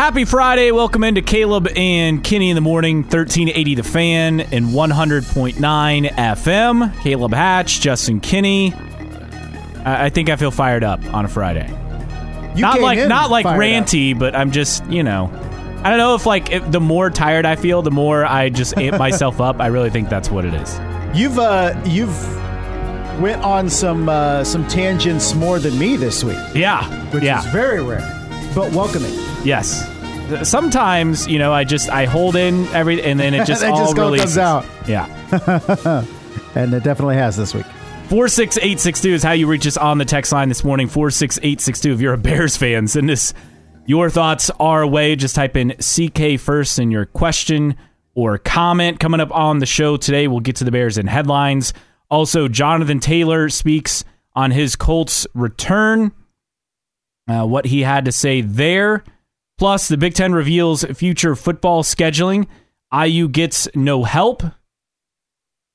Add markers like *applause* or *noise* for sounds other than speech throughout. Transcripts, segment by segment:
Happy Friday. Welcome into Caleb and Kinney in the morning, 1380 The Fan and 100.9 FM. Caleb Hatch, Justin Kinney. I I think I feel fired up on a Friday. You not like not like fired up. ranty, but I'm just, you know, I don't know if like if the more tired I feel, the more I just amp *laughs* myself up. I really think that's what it is. You've uh, you've went on some uh, some tangents more than me this week, Yeah. which yeah. is very rare, but welcoming. Yes. Sometimes, you know, I just I hold in every and then it *laughs* just It all just releases. comes out. Yeah. *laughs* And it definitely has this week. 46862 is how you reach us on the text line this morning. 46862 if you're a Bears fan, send us your thoughts our way. Just type in CK first in your question or comment. Coming up on the show today, we'll get to the Bears in headlines. Also, Jonathan Taylor speaks on his Colts return, uh, what he had to say there. Plus, the Big Ten reveals future football scheduling. IU gets no help.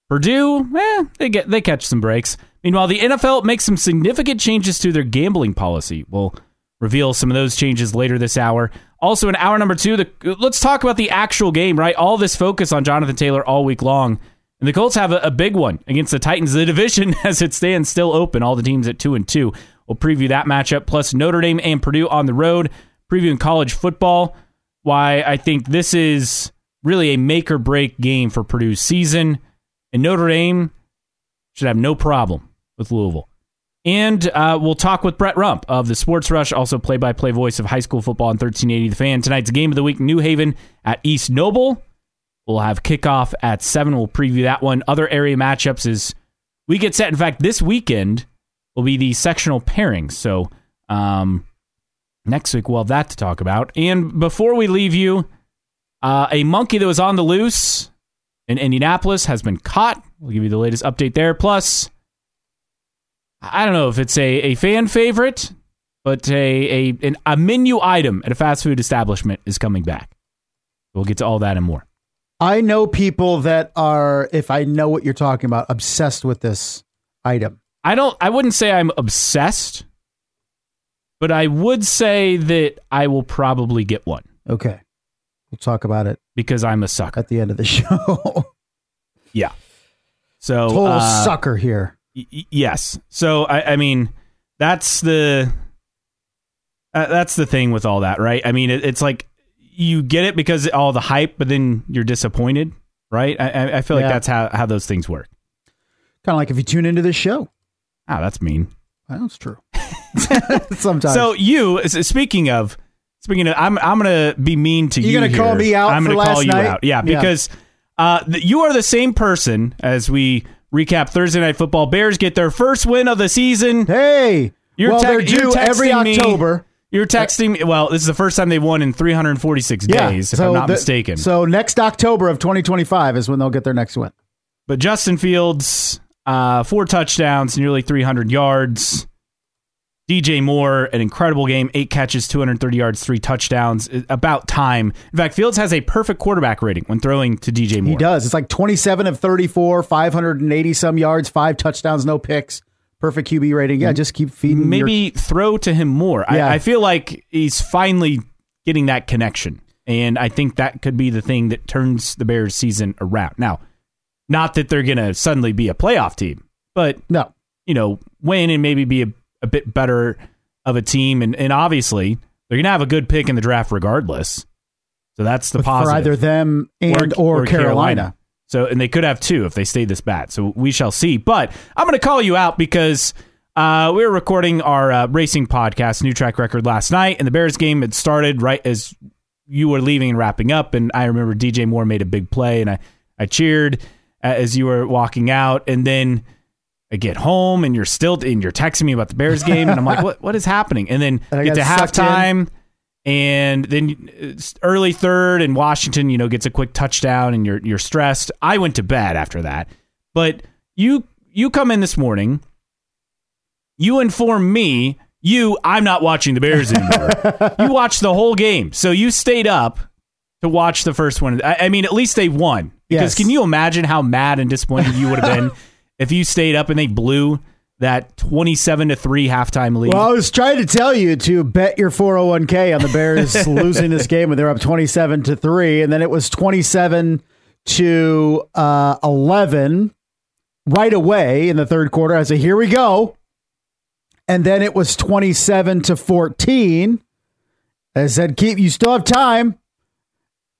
Purdue, eh, they get they catch some breaks. Meanwhile, the NFL makes some significant changes to their gambling policy. We'll reveal some of those changes later this hour. Also, in hour number two, the, let's talk about the actual game. Right, all this focus on Jonathan Taylor all week long, and the Colts have a, a big one against the Titans. The division, *laughs* as it stands, still open. All the teams at two and two. We'll preview that matchup plus Notre Dame and Purdue on the road. Previewing college football. Why I think this is really a make or break game for Purdue's season. And Notre Dame should have no problem with Louisville. And uh, we'll talk with Brett Rump of the Sports Rush, also play by play voice of high school football on 1380 The Fan. Tonight's game of the week, New Haven at East Noble. We'll have kickoff at 7. We'll preview that one. Other area matchups is we get set. In fact, this weekend will be the sectional pairings. So um, next week we'll have that to talk about. And before we leave you, uh, a monkey that was on the loose in Indianapolis has been caught. We'll give you the latest update there. Plus, I don't know if it's a, a fan favorite, but a, a, an, a menu item at a fast food establishment is coming back. We'll get to all that and more. I know people that are, if I know what you're talking about, obsessed with this item. I don't. I wouldn't say I'm obsessed, but I would say that I will probably get one Okay. We'll talk about it because I'm a sucker. at the end of the *laughs* show. Yeah. So Total uh, sucker here. Y- y- yes. So I, I mean, that's the uh, that's the thing with all that, right? I mean, it, it's like you get it because all the hype, but then you're disappointed, right? I, I- I feel like Yeah. that's how how those things work. Kind of like if you tune into this show. Oh, that's mean. That's true. *laughs* *laughs* Sometimes. So you, speaking of, speaking of, I'm I'm gonna be mean to You You're gonna call me out I'm gonna call you night? out. Yeah, Yeah. because uh, th- you are the same person as we recap Thursday night football. Bears get their first win of the season. hey, You're well, tec- they're you're due every texting me- October. You're texting me. Well, this is the first time they won in 346 days, if I'm not the- mistaken. So next October of 2025 is when they'll get their next win. but Justin Fields, uh, four touchdowns, nearly 300 yards. DJ Moore, an incredible game, eight catches, 230 yards, three touchdowns. About time. In fact, Fields has a perfect quarterback rating when throwing to DJ Moore. He does. It's like 27 of 34, 580 some yards, five touchdowns, no picks. Perfect QB rating. Yeah, just keep feeding. your- Maybe throw to him more. Yeah. I, I feel like he's finally getting that connection. And I think that could be the thing that turns the Bears season around. Now, not that they're going to suddenly be a playoff team, but no. you know, win and maybe be a, a bit better of a team. And, and obviously, they're going to have a good pick in the draft regardless. So that's the For positive. either them and or, Carolina. So, and they could have two if they stay this bad. So we shall see. But I'm going to call you out because uh, we were recording our uh, racing podcast, New Track Record, last night, and the Bears game had started right as you were leaving and wrapping up. And I remember DJ Moore made a big play, and I, I cheered as you were walking out. And then I get home, and you're still and you're texting me about the Bears game, and I'm like, *laughs* what what is happening? And then And get to sucked in. halftime. And then uh, early third, and Washington, you know, gets a quick touchdown, and you're you're stressed. I went to bed after that, but you you come in this morning, you inform me, you I'm not watching the Bears anymore. *laughs* you watched the whole game, so you stayed up to watch the first one. I, I mean, at least they won. Because Yes. can you imagine how mad and disappointed you would have been *laughs* if you stayed up and they blew that 27 to 3 halftime lead. Well, I was trying to tell you to bet your 401k on the Bears *laughs* losing this game when they're up 27 to 3 and then it was 27 to uh, 11 right away in the third quarter. I said, "Here we go." And then it was 27 to 14. I said, "Keep you still have time."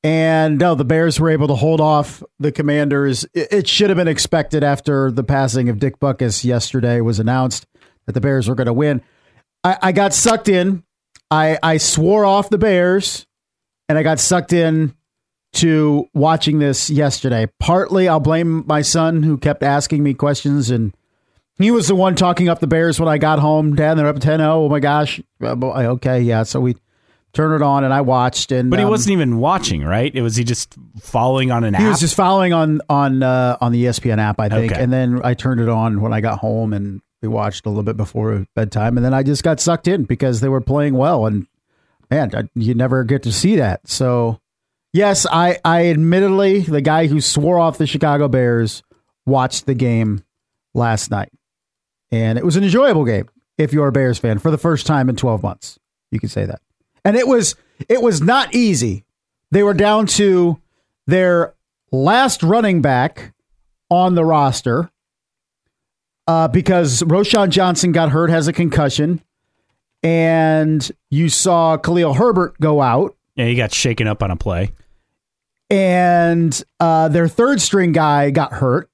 And no, the Bears were able to hold off the Commanders. It, should have been expected after the passing of Dick Butkus yesterday was announced that the Bears were going to win. I, I got sucked in. I, I swore off the Bears, and I got sucked in to watching this yesterday. Partly, I'll blame my son who kept asking me questions, and he was the one talking up the Bears when I got home. Dad, they're up 10 0. Oh my gosh. Okay, yeah. So we turn it on and I watched and But he um, wasn't even watching, right? It was he just following on an he app. He was just following on on uh, on the ESPN app, I think. Okay. And then I turned it on when I got home and we watched a little bit before bedtime and then I just got sucked in because they were playing well and man, I, you never get to see that. So yes, I I admittedly the guy who swore off the Chicago Bears watched the game last night. And it was an enjoyable game if you're a Bears fan for the first time in 12 months. You can say that and it was it was not easy. They were down to their last running back on the roster uh, because Roschon Johnson got hurt, has a concussion, and you saw Khalil Herbert go out. Yeah, he got shaken up on a play. And uh, their third string guy got hurt.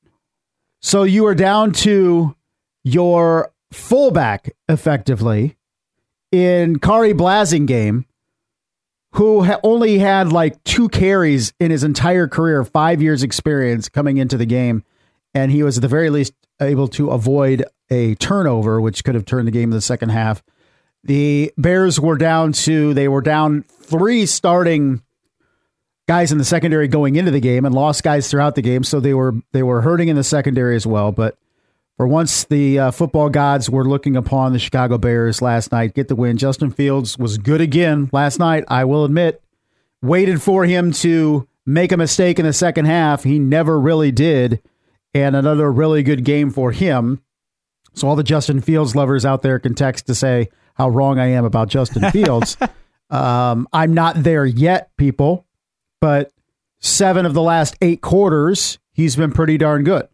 So you were down to your fullback effectively in Khari Blasingame, who ha- only had like two carries in his entire career, five years experience coming into the game, and he was at the very least able to avoid a turnover, which could have turned the game in the second half. The Bears were down to they were down three starting guys in the secondary going into the game and lost guys throughout the game, so they were they were hurting in the secondary as well. But for once, the uh, football gods were looking upon the Chicago Bears last night. Get the win. Justin Fields was good again last night, I will admit. Waited for him to make a mistake in the second half. He never really did. And another really good game for him. So, all the Justin Fields lovers out there can text to say how wrong I am about Justin *laughs* Fields. um, I'm not there yet, people, but seven of the last eight quarters, he's been pretty darn good.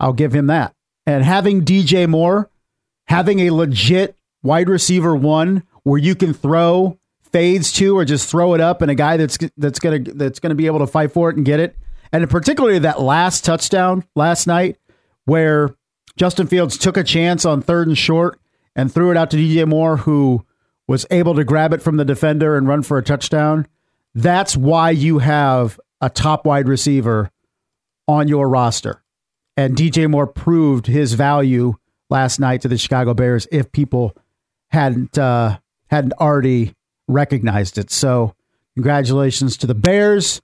I'll give him that. And having DJ Moore, having a legit wide receiver one where you can throw fades to or just throw it up and a guy that's that's gonna that's gonna be able to fight for it and get it. And particularly that last touchdown last night where Justin Fields took a chance on third and short and threw it out to DJ Moore, who was able to grab it from the defender and run for a touchdown. That's why you have a top wide receiver on your roster. And DJ Moore proved his value last night to the Chicago Bears if people hadn't uh, hadn't already recognized it. So, congratulations to the Bears,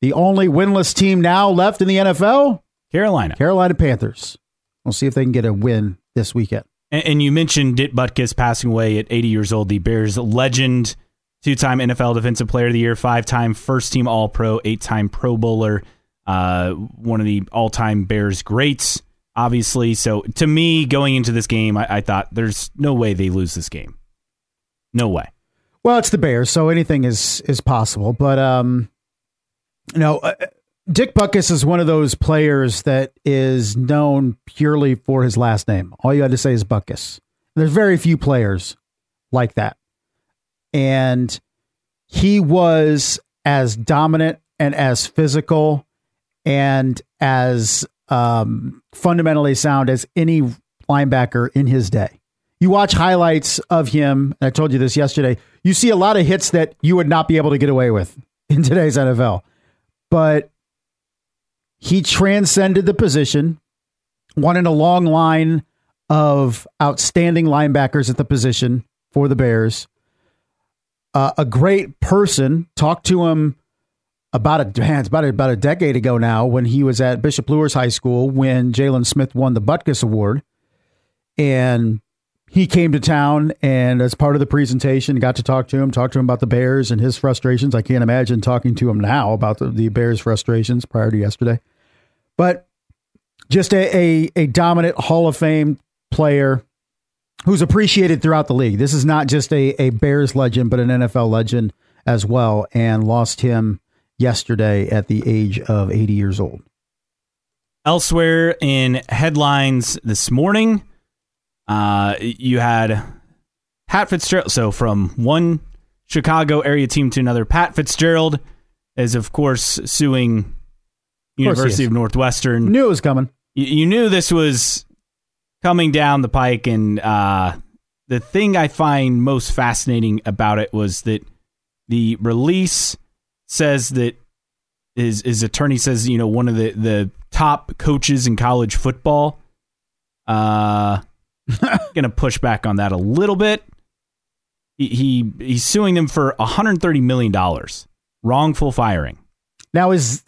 the only winless team now left in the NFL. Carolina, Carolina Panthers. We'll see if they can get a win this weekend. And, and you mentioned Dick Butkus passing away at 80 years old. The Bears legend, two-time NFL Defensive Player of the Year, five-time first-team All-Pro, eight-time Pro Bowler uh, one of the all time Bears greats, obviously. So to me, going into this game, I, I, thought there's no way they lose this game. No way. Well, it's the Bears, so anything is is possible. But um, you know, uh, Dick Butkus is one of those players that is known purely for his last name. All you had to say is Butkus. There's very few players like that, and he was as dominant and as physical and as um, fundamentally sound as any linebacker in his day. You watch highlights of him, I told you this yesterday, you see a lot of hits that you would not be able to get away with *laughs* in today's NFL. But he transcended the position, won in a long line of outstanding linebackers at the position for the Bears. Uh, a great person. Talked to him about a about a, about a decade ago now when he was at Bishop Luers High School when Jaylon Smith won the Butkus Award, and he came to town and as part of the presentation got to talk to him, talk to him about the Bears and his frustrations. I can't imagine talking to him now about the, the Bears' frustrations prior to yesterday, but just a, a, a dominant Hall of Fame player who's appreciated throughout the league. This is not just a, a Bears legend, but an NFL legend as well, and lost him yesterday at the age of 80 years old. Elsewhere in headlines this morning, uh, you had Pat Fitzgerald. So from one Chicago area team to another, Pat Fitzgerald is of course suing University of, of Northwestern. Knew it was coming. You, you, knew this was coming down the pike, and uh, the thing I find most fascinating about it was that the release says that his his attorney says you know one of the the top coaches in college football. Uh, *laughs* gonna push back on that a little bit. He, he he's suing them for 130 million dollars wrongful firing. Now is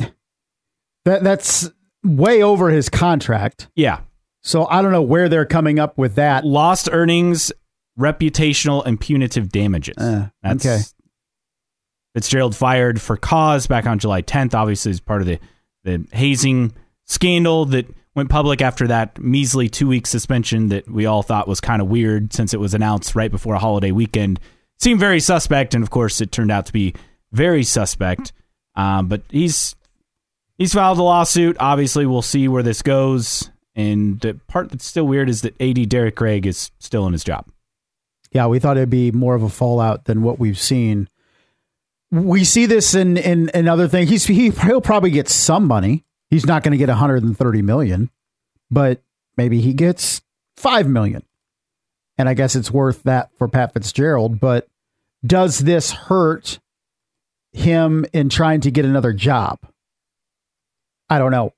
that that's way over his contract. Yeah. So I don't know where they're coming up with that. Lost earnings, reputational and punitive damages. Uh, that's, okay. Fitzgerald fired for cause back on July 10th, obviously as part of the, the hazing scandal that went public after that measly two week suspension that we all thought was kind of weird since it was announced right before a holiday weekend. Seemed very suspect, and of course, it turned out to be very suspect. Um, but he's he's filed a lawsuit. Obviously, we'll see where this goes. And the part that's still weird is that AD Derrick Gragg is still in his job. Yeah, we thought it'd be more of a fallout than what we've seen. We see this in in, in other things. He's he, he'll probably get some money. He's not going to get 130 million, but maybe he gets 5 million. And I guess it's worth that for Pat Fitzgerald, but does this hurt him in trying to get another job? I don't know.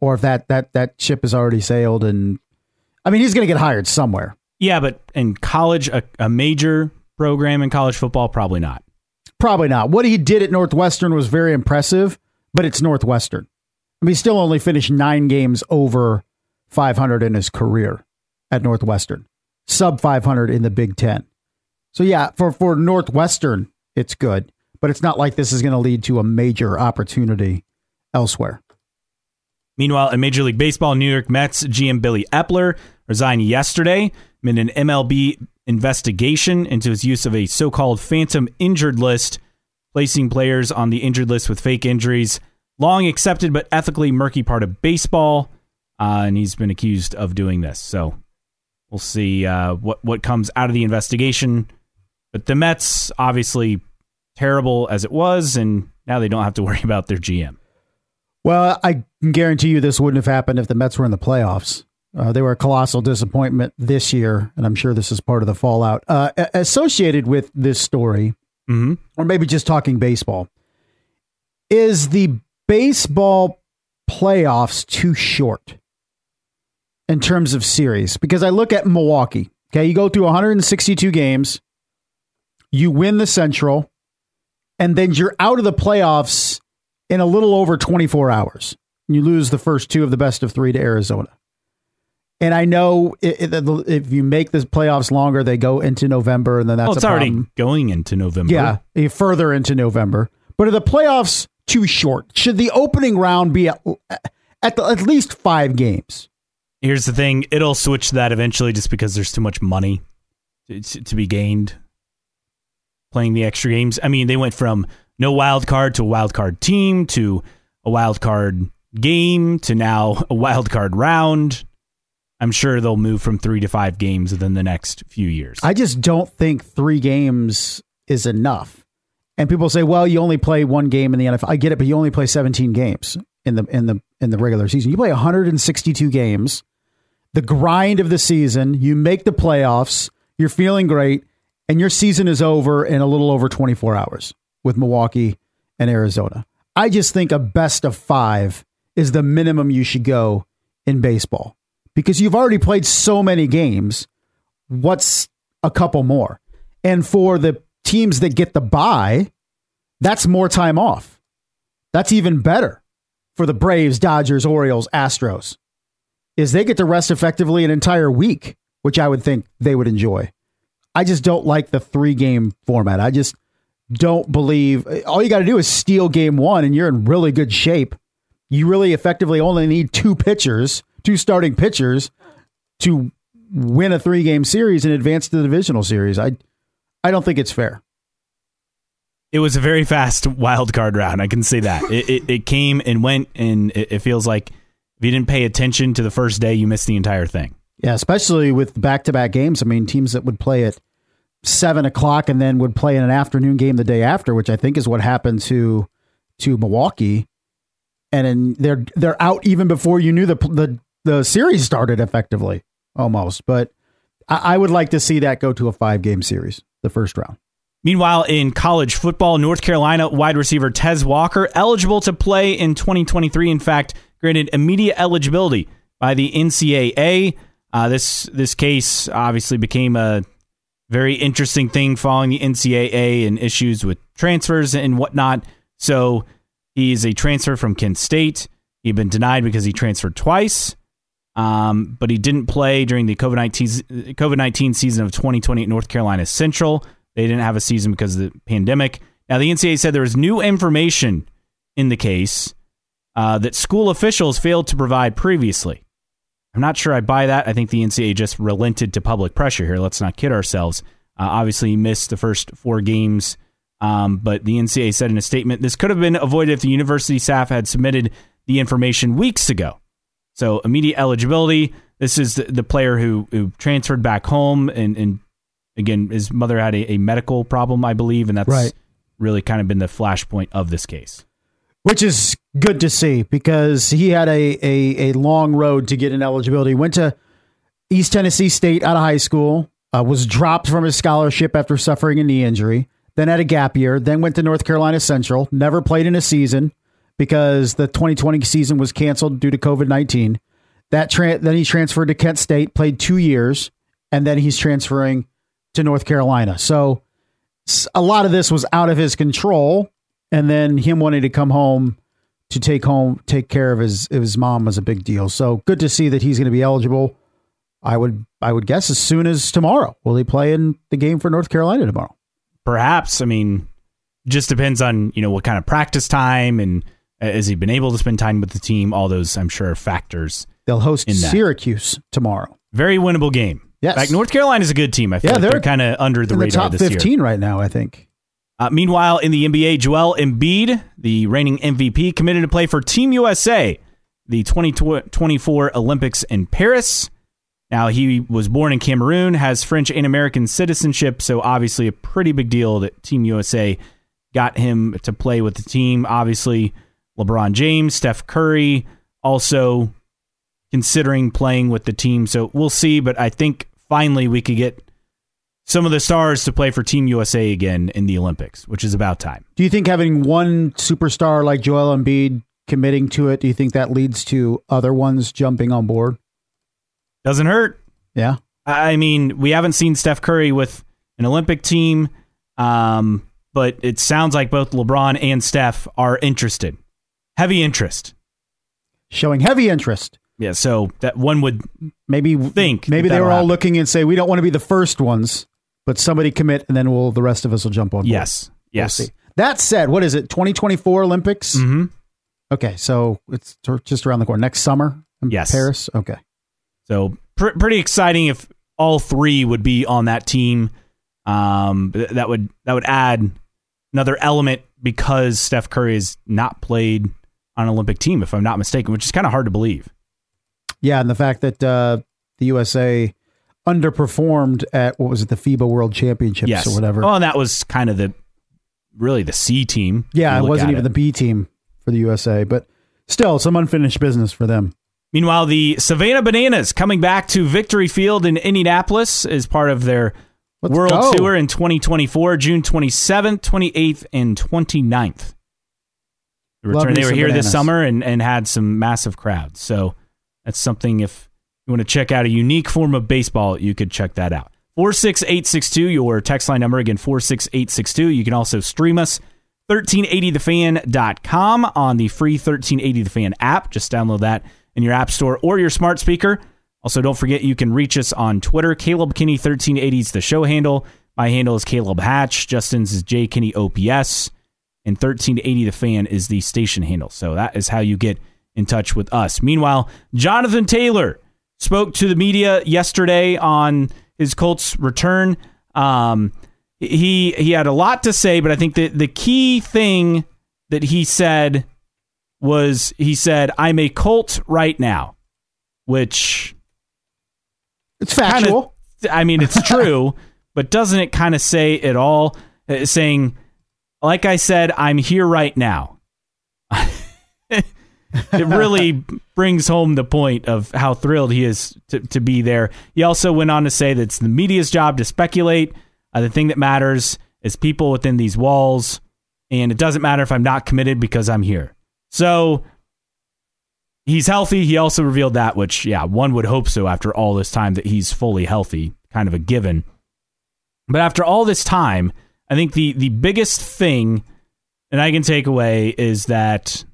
Or if that that that ship has already sailed and I mean he's going to get hired somewhere. Yeah, but in college a, a major program in college football probably not. Probably not. What he did at Northwestern was very impressive, but it's Northwestern. I mean, he still only finished nine games over 500 in his career at Northwestern, sub 500 in the Big Ten. So yeah, for for Northwestern, it's good, but it's not like this is going to lead to a major opportunity elsewhere. Meanwhile, in Major League Baseball, New York Mets GM Billy Eppler resigned yesterday in an MLB investigation into his use of a so-called phantom injured list, placing players on the injured list with fake injuries. Long accepted but ethically murky part of baseball, uh, and he's been accused of doing this. So we'll see uh, what what comes out of the investigation. But the Mets, obviously, terrible as it was, and now they don't have to *laughs* worry about their GM. Well, I can guarantee you this wouldn't have happened if the Mets were in the playoffs. Uh, they were a colossal disappointment this year, and I'm sure this is part of the fallout uh, associated with this story, mm-hmm. or maybe just talking baseball. Is the baseball playoffs too short in terms of series? Because I look at Milwaukee. Okay, you go through 162 games, you win the Central, and then you're out of the playoffs in a little over 24 hours. You lose the first two of the best of three to Arizona. And I know if you make the playoffs longer, they go into November, and then that's oh, it's already going into November. Yeah, eh, further into November. But are the playoffs too short? Should the opening round be at, at, the, at least five games? Here's the thing: it'll switch that eventually, just because there's too much money to, to be gained playing the extra games. I mean, they went from no wild card to a wild card team to a wild card game to now a wild card round. I'm sure they'll move from three to five games within the next few years. I just don't think three games is enough. And people say, "Well, you only play one game in the NFL." I get it, but you only play 17 games in the in the in the regular season. You play 162 games. The grind of the season, you make the playoffs, you're feeling great, and your season is over in a little over 24 hours with Milwaukee and Arizona. I just think a best of five is the minimum you should go in baseball because you've already played so many games. What's a couple more? And for the teams that get the bye, that's more time off. That's even better for the Braves, Dodgers, Orioles, Astros. Is they get to rest effectively an entire week, which I would think they would enjoy. I just don't like the three game format. I just don't believe all you got to do is steal game one and you're in really good shape. You really effectively only need two pitchers, two starting pitchers to win a three game series and advance to the divisional series. I I don't think it's fair. It was a very fast wild card round. I can see that. it, it, it came and went, and it, it feels like if you didn't pay attention to the first day, you missed the entire thing. Yeah, especially with back to back games. I mean, teams that would play at seven o'clock and then would play in an afternoon game the day after, which I think is what happened to to Milwaukee. And then they're they're out even before you knew the the the series started effectively, almost. But I, I would like to see that go to a five game series, the first round. Meanwhile, in college football, North Carolina wide receiver Tez Walker eligible to play in 2023. In fact, granted immediate eligibility by the NCAA. Uh, this this case obviously became a very interesting thing following the NCAA and issues with transfers and whatnot. So he's a transfer from Kent State. He'd been denied because he transferred twice, um, but he didn't play during the COVID nineteen COVID nineteen season of 2020 at North Carolina Central. They didn't have a season because of the pandemic. Now, the NCAA said there was new information in the case uh, that school officials failed to provide previously. I'm not sure I buy that. I think the NCAA just relented to public pressure here. Let's not kid ourselves. Uh, obviously, he missed the first four games, um, but the NCAA said in a statement this could have been avoided if the university staff had submitted the information weeks ago. So, immediate eligibility. This is the, the player who, who transferred back home and, and again, his mother had a, a medical problem, I believe, and that's right. really kind of been the flashpoint of this case. Which is good to see because he had a, a, a long road to get an eligibility. Went to East Tennessee State out of high school, uh, was dropped from his scholarship after suffering a knee injury, then had a gap year, then went to North Carolina Central, never played in a season because the 2020 season was canceled due to COVID 19. That tra- then he transferred to Kent State, played two years, and then he's transferring to North Carolina. So a lot of this was out of his control, and then him wanting to come home to take home take care of his of his mom was a big deal. So good to see that he's going to be eligible. I would I would guess as soon as tomorrow. Will he play in the game for North Carolina tomorrow? Perhaps. I mean, just depends on you know what kind of practice time and has he been able to spend time with the team. All those I'm sure factors. They'll host in Syracuse tomorrow. Very winnable game. Yes. In fact, North Carolina's a good team. I feel Yeah, like they're they're, kind of under the in the radar top this year. 15 right now, I think. Uh, meanwhile, in the NBA, Joel Embiid, the reigning MVP, committed to play for Team USA, the 2024 Olympics in Paris. Now, he was born in Cameroon, has French and American citizenship, so obviously a pretty big deal that Team USA got him to play with the team. Obviously, LeBron James, Steph Curry, also considering playing with the team. So we'll see, but I think finally we could get some of the stars to play for Team USA again in the Olympics, which is about time. Do you think having one superstar like Joel Embiid committing to it, do you think that leads to other ones jumping on board? Doesn't hurt. Yeah. I mean, we haven't seen Steph Curry with an Olympic team, um, but it sounds like both LeBron and Steph are interested. Heavy interest. Showing heavy interest. Yeah, so that one would Maybe Think maybe they were all happen. looking and say we don't want to be the first ones, but somebody commit and then we'll the rest of us will jump on board. yes, We'll yes. That said, what is it? 2024 Olympics? hmm Okay, so it's just around the corner. Next summer in Yes. Paris. Okay. So pr- pretty exciting if all three would be on that team. Um, that would that would add another element because Steph Curry has not played on an Olympic team, if I'm not mistaken, which is kind of hard to believe. Yeah, and the fact that uh, the USA underperformed at what was it, the FIBA World Championships Yes, or whatever. Well, and that was kind of the really the C team. yeah, it wasn't even the B team for the USA, but still some unfinished business for them. Meanwhile, the Savannah Bananas coming back to Victory Field in Indianapolis as part of their Let's World go. Tour in 2024, June 27th, 28th, and 29th. Return. They were here this summer and, and had some massive crowds. So that's something if you want to check out a unique form of baseball, you could check that out. 46862, your text line number again, 46862. You can also stream us 1380thefan.com on the free 1380 The Fan app. Just download that in your app store or your smart speaker. Also, don't forget you can reach us on Twitter. Caleb Kinney 1380 is the show handle. My handle is Caleb Hatch. Justin's is J Kinney OPS. And 1380 The Fan is the station handle. So that is how you get in touch with us. Meanwhile, Jonathan Taylor spoke to the media yesterday on his Colts return. Um, he he had a lot to say, but I think that the key thing that he said was he said, "I'm a Colt right now," which it's factual. Kinda, I mean, it's *laughs* true, but doesn't it kind of say it all? Uh, saying, like I said, I'm here right now. *laughs* it really brings home the point of how thrilled he is to, to be there. He also went on to say that it's the media's job to speculate. Uh, the thing that matters is people within these walls, and it doesn't matter if I'm not committed because I'm here. So he's healthy. He also revealed that, which, yeah, one would hope so after all this time that he's fully healthy, kind of a given. But after all this time, I think the the biggest thing and I can take away is that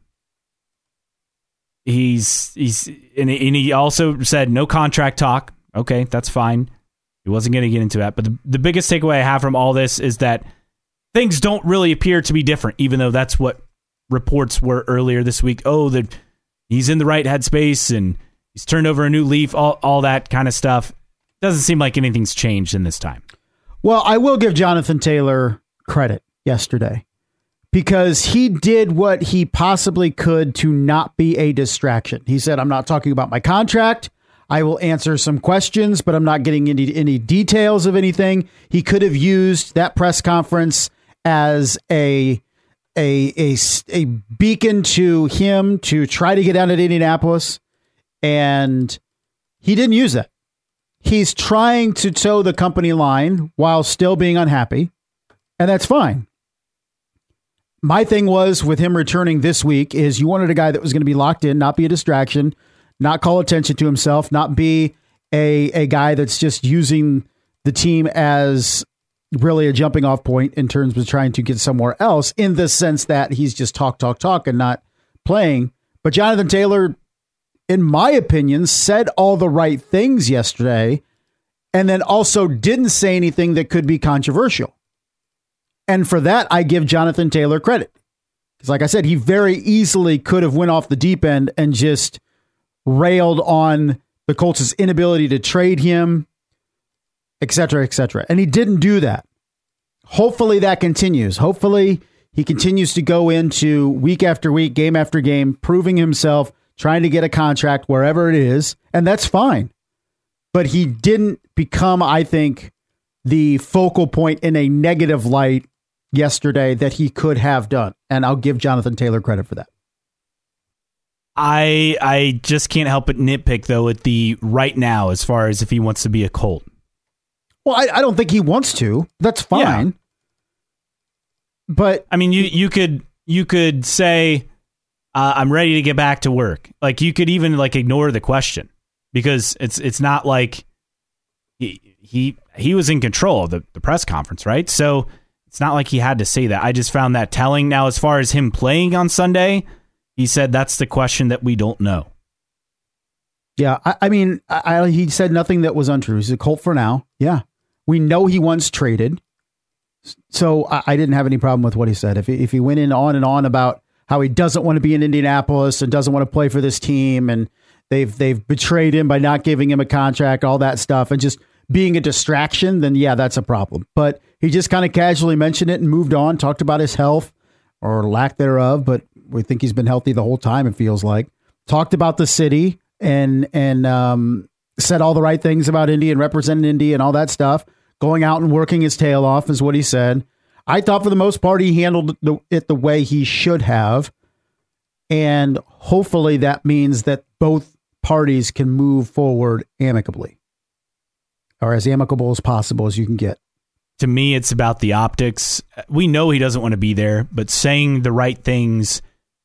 he's he's and, and he also said no contract talk. Okay, that's fine. He wasn't going to get into that, but the, the biggest takeaway I have from all this is that things don't really appear to be different, even though that's what reports were earlier this week. Oh, that he's in the right headspace and he's turned over a new leaf, all all that kind of stuff. Doesn't seem like anything's changed in this time. Well, I will give Jonathan Taylor credit yesterday because he did what he possibly could to not be a distraction. He said, I'm not talking about my contract. I will answer some questions, but I'm not getting into any details of anything. He could have used that press conference as a a a, a beacon to him to try to get out of Indianapolis, and he didn't use that he's trying to toe the company line while still being unhappy, and that's fine. My thing was with him returning this week is you wanted a guy that was going to be locked in, not be a distraction, not call attention to himself, not be a a guy that's just using the team as really a jumping off point in terms of trying to get somewhere else in the sense that he's just talk talk talk and not playing. But Jonathan Taylor in my opinion, said all the right things yesterday and then also didn't say anything that could be controversial. And for that, I give Jonathan Taylor credit. Because, like I said, he very easily could have went off the deep end and just railed on the Colts' inability to trade him, et cetera, et cetera. And he didn't do that. Hopefully that continues. Hopefully he continues to go into week after week, game after game, proving himself trying to get a contract wherever it is, and that's fine. But he didn't become, I think, the focal point in a negative light yesterday that he could have done. And I'll give Jonathan Taylor credit for that. I I just can't help but nitpick though at the right now as far as if he wants to be a Colt. Well, I, I don't think he wants to. That's fine. Yeah. But I mean, you you could you could say uh, I'm ready to get back to work. Like you could even like ignore the question because it's it's not like he he he was in control of the, the press conference, right? So it's not like he had to say that. I just found that telling. Now, as far as him playing on Sunday, he said that's the question that we don't know. Yeah, I, I mean, I, I, he said nothing that was untrue. He's a Colt for now. Yeah, we know he once traded, so I, I didn't have any problem with what he said. If he, if he went in on and on about how he doesn't want to be in Indianapolis and doesn't want to play for this team and they've they've betrayed him by not giving him a contract, all that stuff, and just being a distraction, then yeah, that's a problem. But he just kind of casually mentioned it and moved on, talked about his health or lack thereof, but we think he's been healthy the whole time, it feels like. Talked about the city and and um, said all the right things about Indy and representing Indy and all that stuff. Going out and working his tail off is what he said. I thought for the most part he handled the, it the way he should have. And hopefully that means that both parties can move forward amicably or as amicable as possible as you can get. To me, it's about the optics. We know he doesn't want to be there, but saying the right things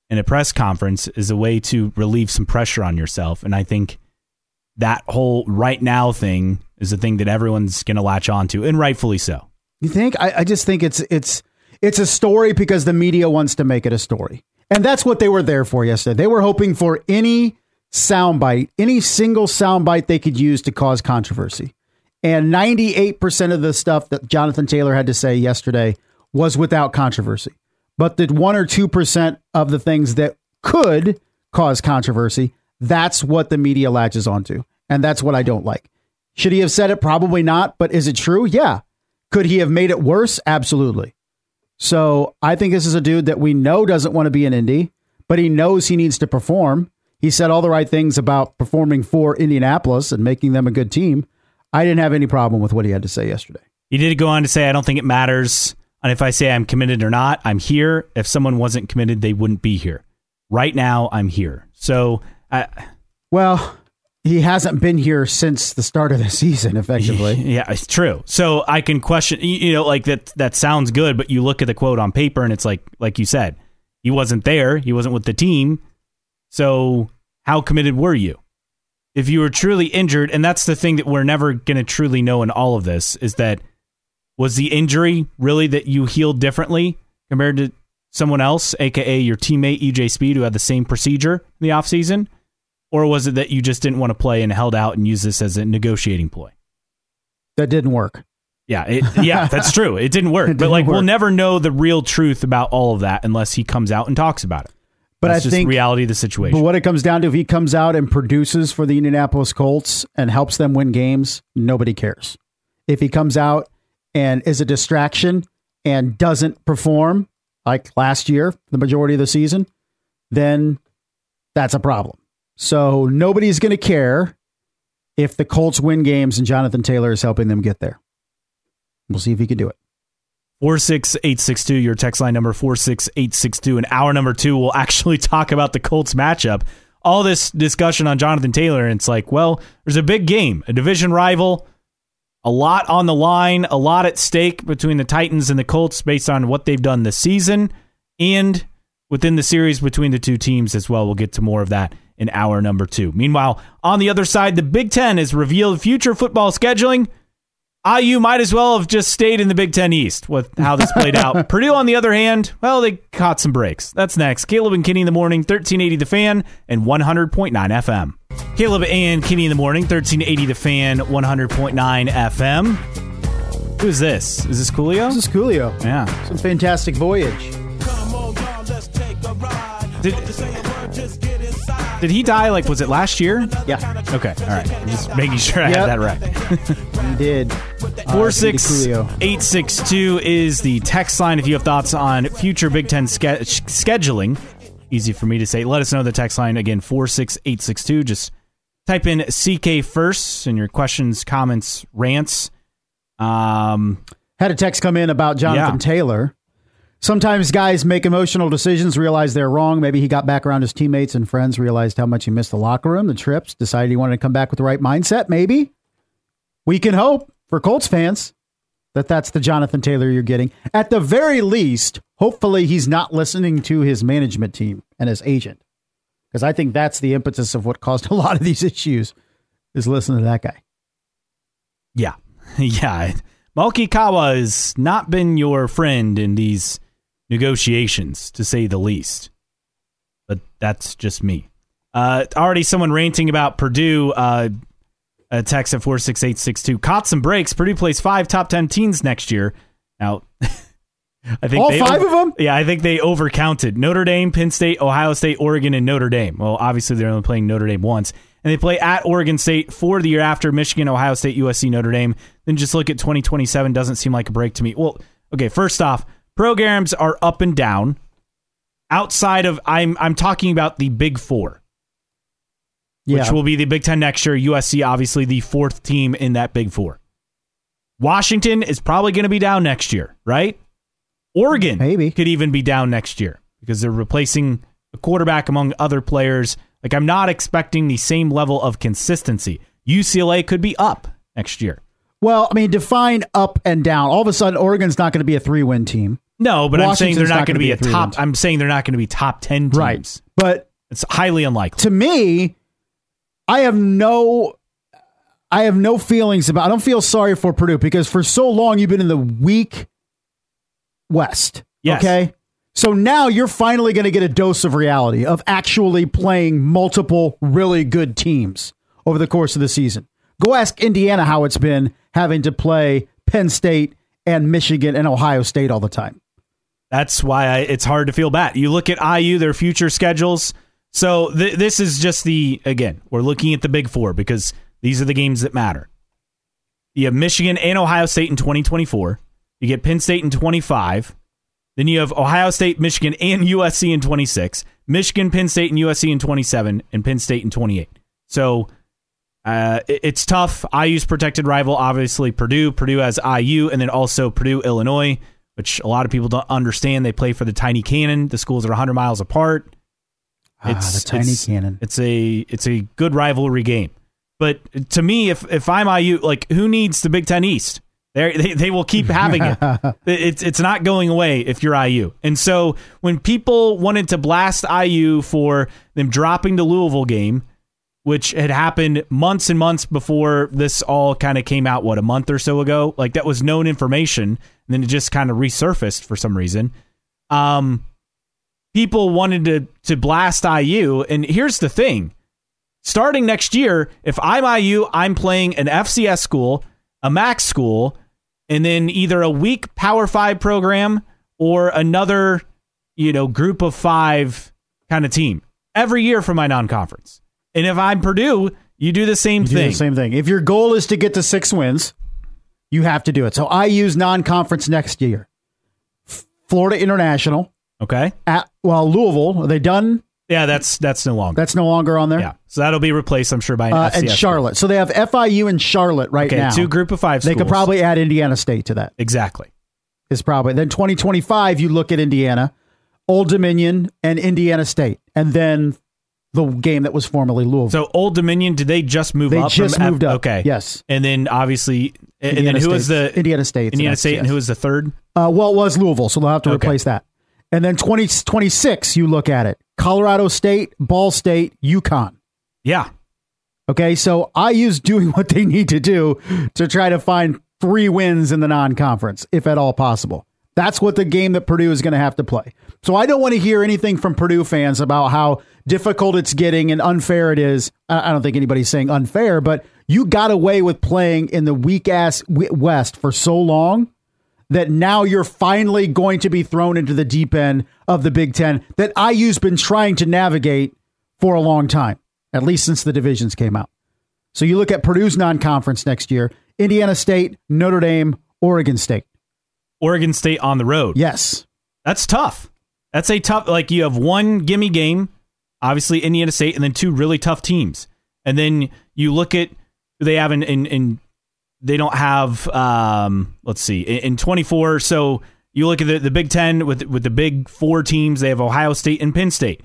in a press conference is a way to relieve some pressure on yourself. And I think that whole right now thing is the thing that everyone's going to latch onto, and rightfully so. You think? I, I just think it's it's it's a story because the media wants to make it a story. And that's what they were there for yesterday. They were hoping for any soundbite, any single soundbite they could use to cause controversy. And 98% of the stuff that Jonathan Taylor had to say yesterday was without controversy. But the 1 or 2% of the things that could cause controversy, that's what the media latches onto. And that's what I don't like. Should he have said it? Probably not. But is it true? Yeah. Could he have made it worse? Absolutely. So I think this is a dude that we know doesn't want to be an Indy, but he knows he needs to perform. He said all the right things about performing for Indianapolis and making them a good team. I didn't have any problem with what he had to say yesterday. He did go on to say, I don't think it matters. And if I say I'm committed or not, I'm here. If someone wasn't committed, they wouldn't be here. Right now, I'm here. So, I, well, he hasn't been here since the start of the season, effectively. *laughs* Yeah, it's true. So I can question, you know, like that. That sounds good, but you look at the quote on paper, and it's like, like you said, he wasn't there. He wasn't with the team. So how committed were you? If you were truly injured, and that's the thing that we're never going to truly know in all of this, is that was the injury really that you healed differently compared to someone else, aka your teammate EJ Speed, who had the same procedure in the offseason? Or was it that you just didn't want to play and held out and use this as a negotiating ploy? That didn't work. Yeah, it, yeah, *laughs* that's true. It didn't work. It but like, work. we'll never know the real truth about all of that unless he comes out and talks about it. But that's I think reality of the situation. But what it comes down to, if he comes out and produces for the Indianapolis Colts and helps them win games, nobody cares. If he comes out and is a distraction and doesn't perform like last year, the majority of the season, then that's a problem. So nobody's going to care if the Colts win games and Jonathan Taylor is helping them get there. We'll see if he can do it. 46862, your text line number 46862. And hour number two, we'll *laughs* actually talk about the Colts matchup. All this discussion on Jonathan Taylor, and it's like, well, there's a big game, a division rival, a lot on the line, a lot at stake between the Titans and the Colts based on what they've done this season and within the series between the two teams as well. We'll get to more of that in hour number two. Meanwhile, on the other side, the Big Ten has revealed future football scheduling. IU might as well have just stayed in the Big Ten East with how this played out. *laughs* Purdue, on the other hand, well, they caught some breaks. That's next. Caleb and Kinney in the morning, 1380 The Fan and 100.9 FM. Caleb and Kinney in the morning, 1380 The Fan, 100.9 FM. Who's this? Is this Coolio? This is Coolio. Yeah. Some fantastic voyage. Did, did he die? Like, was it last year? Yeah. Okay. All right. Just making sure I had that right. *laughs* he did. Four six eight six two is the text line. If you have thoughts on future Big Ten ske- scheduling, easy for me to say. Let us know the text line again. Four six eight six two. Just type in CK first and your questions, comments, rants. Um, had a text come in about Jonathan yeah. Taylor. Sometimes guys make emotional decisions, realize they're wrong. Maybe he got back around his teammates and friends, realized how much he missed the locker room, the trips, decided he wanted to come back with the right mindset. Maybe we can hope for Colts fans that that's the Jonathan Taylor you're getting. At the very least, hopefully he's not listening to his management team and his agent. Because I think that's the impetus of what caused *laughs* a lot of these issues is listening to that guy. Yeah. *laughs* Yeah. Malki Kawa has not been your friend in these negotiations, to say the least. But that's just me. Uh, already someone ranting about Purdue. Uh, a text at 46862. Caught some breaks. Purdue plays five top 10 teams next year. Now, *laughs* I think all five over, of them. Yeah, I think they overcounted Notre Dame, Penn State, Ohio State, Oregon, and Notre Dame. Well, obviously they're only playing Notre Dame once, and they play at Oregon State for the year after Michigan, Ohio State, USC, Notre Dame. Then just look at 2027. Doesn't seem like a break to me. Well, okay. First off, programs are up and down. Outside of I'm I'm talking about the Big Four, yeah. which will be the Big Ten next year. USC, obviously, the fourth team in that Big Four. Washington is probably going to be down next year, right? Oregon maybe could even be down next year because they're replacing a quarterback among other players. Like I'm not expecting the same level of consistency. UCLA could be up next year. Well, I mean, define up and down. All of a sudden, Oregon's not going to be a three-win team. No, but I'm saying they're not, not going to be a top. I'm saying they're not going to be top ten teams. Right, but it's highly unlikely. To me, I have no, I have no feelings about. I don't feel sorry for Purdue because for so long you've been in the weak West. Yes. Okay. So now you're finally going to get a dose of reality of actually playing multiple really good teams over the course of the season. Go ask Indiana how it's been having to play Penn State and Michigan and Ohio State all the time. That's why I, it's hard to feel bad. You look at IU, their future schedules. So th- this is just the again, we're looking at the Big Four because These are the games that matter. You have Michigan and Ohio State in 2024. You get Penn State in 25. Then you have Ohio State, Michigan, and USC in 26. Michigan, Penn State, and USC in 27, and Penn State in 28. So uh, it's tough. IU's protected rival, obviously Purdue. Purdue has IU, and then also Purdue, Illinois, which a lot of people don't understand. They play for the Tiny Cannon. The schools are 100 miles apart. Ah, the tiny it's- cannon. It's a it's a good rivalry game. But to me, if if I'm IU, like who needs the Big Ten East? They're, they they will keep having *laughs* it. It's it's not going away if you're IU. And so when people wanted to blast IU for them dropping the Louisville game, which had happened months and months before this all kind of came out, what a month or so ago, like that was known information, and then it just kind of resurfaced for some reason. Um, people wanted to to blast IU, and here's the thing: starting next year, if I'm IU, I'm playing an FCS school, a MAC school, and then either a weak Power Five program or another, you know, group of five kind of team every year for my non-conference. And if I'm Purdue, you do the same You do thing. the same thing. If your goal is to get to six wins, you have to do it. So IU's non-conference next year. F- Florida International Okay. at well Louisville. Are they done? Yeah, that's that's no longer. That's no longer on there. yeah, so that'll be replaced, I'm sure, by an Uh, and. Charlotte. So they have FIU and Charlotte right Okay, now. two group of five. they schools. could probably add Indiana State to that. exactly. Is probably then 2025. You look at Indiana, Old Dominion, and Indiana State, and then the game that was formerly Louisville. So Old Dominion, did they just move they up? just from F- moved up. Okay. Yes. And then obviously, and Indiana then who State's- was the Indiana State? Indiana State, and who was the third? Uh, well, it was Louisville, so they'll have to Okay. replace that. And then 2026, you look at it Colorado State, Ball State, UConn. Yeah. Okay, so IU's doing *laughs* what they need to do to try to find three wins in the non conference, if at all possible. That's what the game that Purdue is going to have to play. So I don't want to hear anything from Purdue fans about how difficult it's getting and unfair it is. I don't think anybody's saying unfair, but you got away with playing in the weak ass West for so long that now you're finally going to be thrown into the deep end of the Big Ten that IU's been trying to navigate for a long time, at least since the divisions came out. So you look at Purdue's non conference next year Indiana State, Notre Dame, Oregon State. Oregon State on the road. Yes. That's tough. That's a tough. Like you have one gimme game, obviously Indiana State, and then two really tough teams. And then you look at they have in in, in they don't have. Um, let's see, in, in twenty four. So you look at the, the Big Ten with with the big four teams. They have Ohio State and Penn State.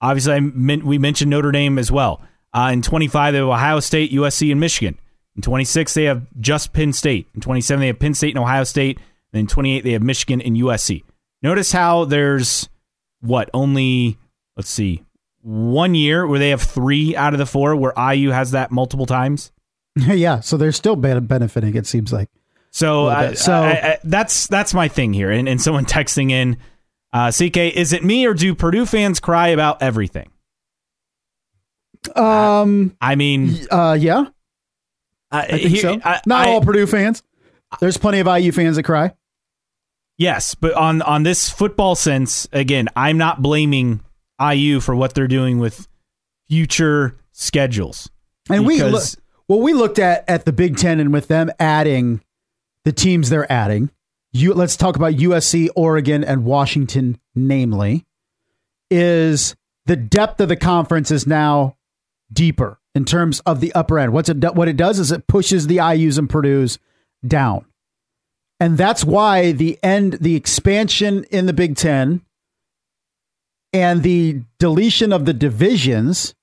Obviously, I meant, we mentioned Notre Dame as well. Uh, in 25, they have Ohio State, USC, and Michigan. In 26, they have just Penn State. In 27, they have Penn State and Ohio State. And in 28, they have Michigan and USC. Notice how there's what only let's see one year where they have three out of the four where IU has that multiple times. *laughs* yeah. So they're still benefiting, it seems like. So, I. So- I- I- that's that's my thing here. And, and someone *laughs* texting in, uh, CK, is it me or do Purdue fans cry about everything? Um, I mean, uh, yeah, I, think here- so. Not all Purdue fans. There's plenty of IU fans that cry. Yes, but on on this football sense, again, I'm not blaming IU for what they're doing with future schedules. And we look, well, we looked at at the Big Ten and with them adding the teams they're adding. You let's talk about USC, Oregon, and Washington, namely, is the depth of the conference is now deeper in terms of the upper end. What's it what it does is it pushes the IU's and Purdue's down. And that's why the end the expansion in the Big 10 and the deletion of the divisions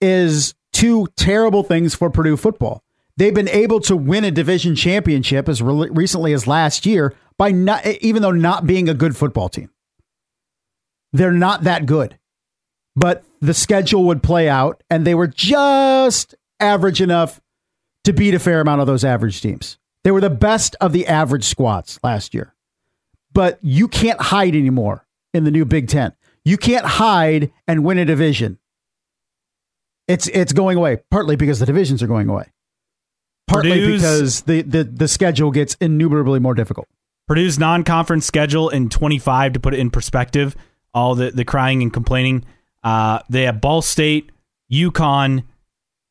is two terrible things for Purdue football. They've been able to win a division championship as re- recently as last year by not even though not being a good football team. They're not that good. But the schedule would play out and they were just average enough to beat a fair amount of those average teams. They were the best of the average squads last year. But you can't hide anymore in the new Big 10. You can't hide and win a division. It's it's going away partly because the divisions are going away. Partly Purdue's- because the, the the schedule gets innumerably more difficult. Purdue's non-conference schedule in 25 to put it in perspective, all the the crying and complaining. Uh, they have Ball State, UConn,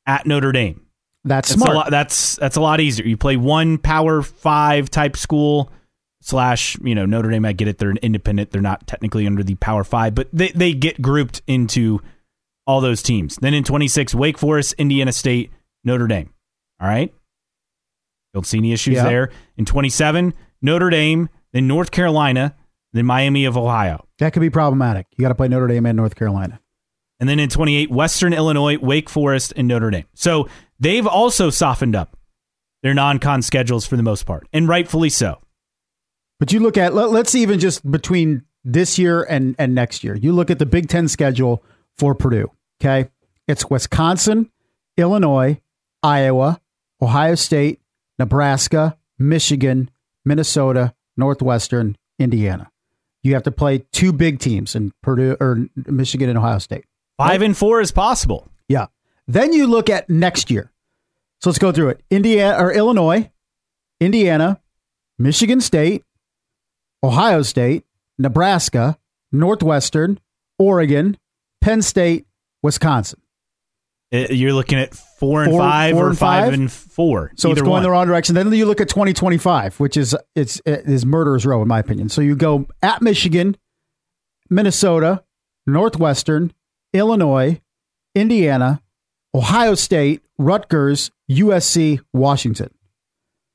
at Notre Dame. That's That's smart. a lot. That's that's a lot easier. You play one Power Five type school slash. You know, Notre Dame. I get it. They're an independent. They're not technically under the Power Five, but they they get grouped into all those teams. Then in 26, Wake Forest, Indiana State, Notre Dame. All right. Don't see any issues Yeah. there. In 27, Notre Dame, then North Carolina, then Miami of Ohio. That could be problematic. You got to play Notre Dame and North Carolina. And then in 28, Western Illinois, Wake Forest, and Notre Dame. So they've also softened up their non con schedules for the most part, and rightfully so. But you look at let, let's even just between this year and and next year. You look at the Big Ten schedule for Purdue. Okay, it's Wisconsin, Illinois, Iowa, Ohio State, Nebraska, Michigan, Minnesota, Northwestern, Indiana. You have to play two big teams in Purdue or Michigan and Ohio State. Five and four is possible. Yeah. Then you look at next year. So let's go through it. Indiana or Illinois, Indiana, Michigan State, Ohio State, Nebraska, Northwestern, Oregon, Penn State, Wisconsin. Uh, You're looking at four and Four- five four or and five five? and four. So it's going one. the wrong direction. Then you look at 2025, which is it's it is murderer's row in my opinion. So you go at Michigan, Minnesota, Northwestern, Illinois, Indiana, Ohio State, Rutgers, USC, Washington.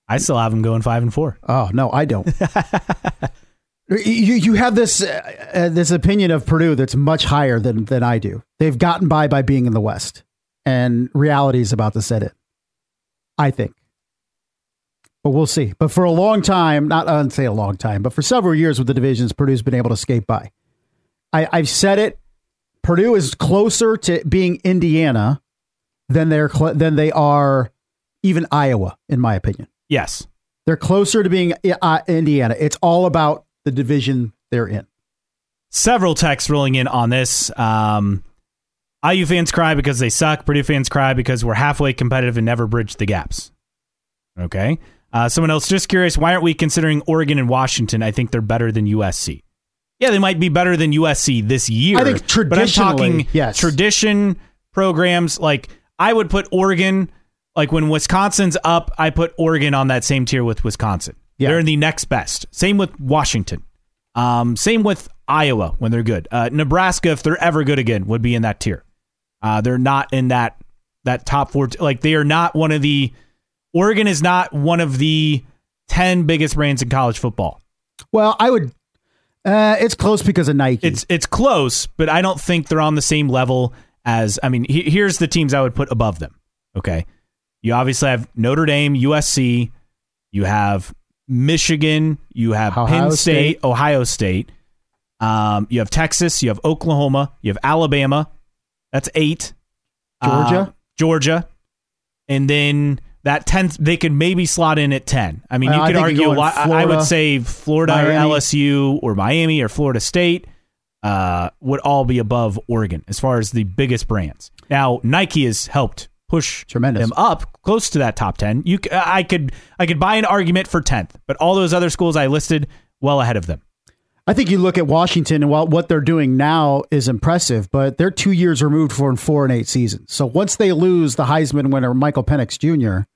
I still have them going five and four. Oh no, I don't. *laughs* you you have this uh, uh, this opinion of Purdue that's much higher than than I do. They've gotten by by being in the West, and reality is about to set in. I think, but we'll see. But for a long time, not I wouldn't say a long time, but for several years with the divisions, Purdue's been able to skate by. I, I've said it. Purdue is closer to being Indiana than they're cl- than they are even Iowa, in my opinion. Yes. They're closer to being uh, Indiana. It's all about the division they're in. Several texts rolling in on this. Um, IU fans cry because they suck. Purdue fans cry because we're halfway competitive and never bridge the gaps. Okay. Uh, someone else just curious why aren't we considering Oregon and Washington? I think they're better than USC. Yeah, they might be better than USC this year. I think but I'm talking yes. tradition programs. Like I would put Oregon, like when Wisconsin's up, I put Oregon on that same tier with Wisconsin. Yeah. They're in the next best. Same with Washington. Um, same with Iowa when they're good. Uh, Nebraska, if they're ever good again, would be in that tier. Uh, they're not in that that top four. Like they are not one of the. Oregon is not one of the ten biggest brands in college football. Well, I would. Uh, it's close because of Nike. It's it's close, but I don't think they're on the same level as. I mean, he, here's the teams I would put above them. Okay, you obviously have Notre Dame, USC. You have Michigan. You have Ohio Penn State, State. Ohio State. Um, you have Texas. You have Oklahoma. You have Alabama. That's eight. Georgia? Uh, Georgia, and then that tenth they could maybe slot in at ten. I mean, you could argue. a lot- I- I would say Florida or LSU or Miami or Florida State uh, would all be above Oregon as far as the biggest brands. Now, Nike has helped push Tremendous. them up close to that top ten. You, I could, I could buy an argument for tenth, but all those other schools I listed well ahead of them. I think you look at Washington and while what they're doing now is impressive, but they're two years removed from four and eight seasons. So once they lose the Heisman winner Michael Penix Jr.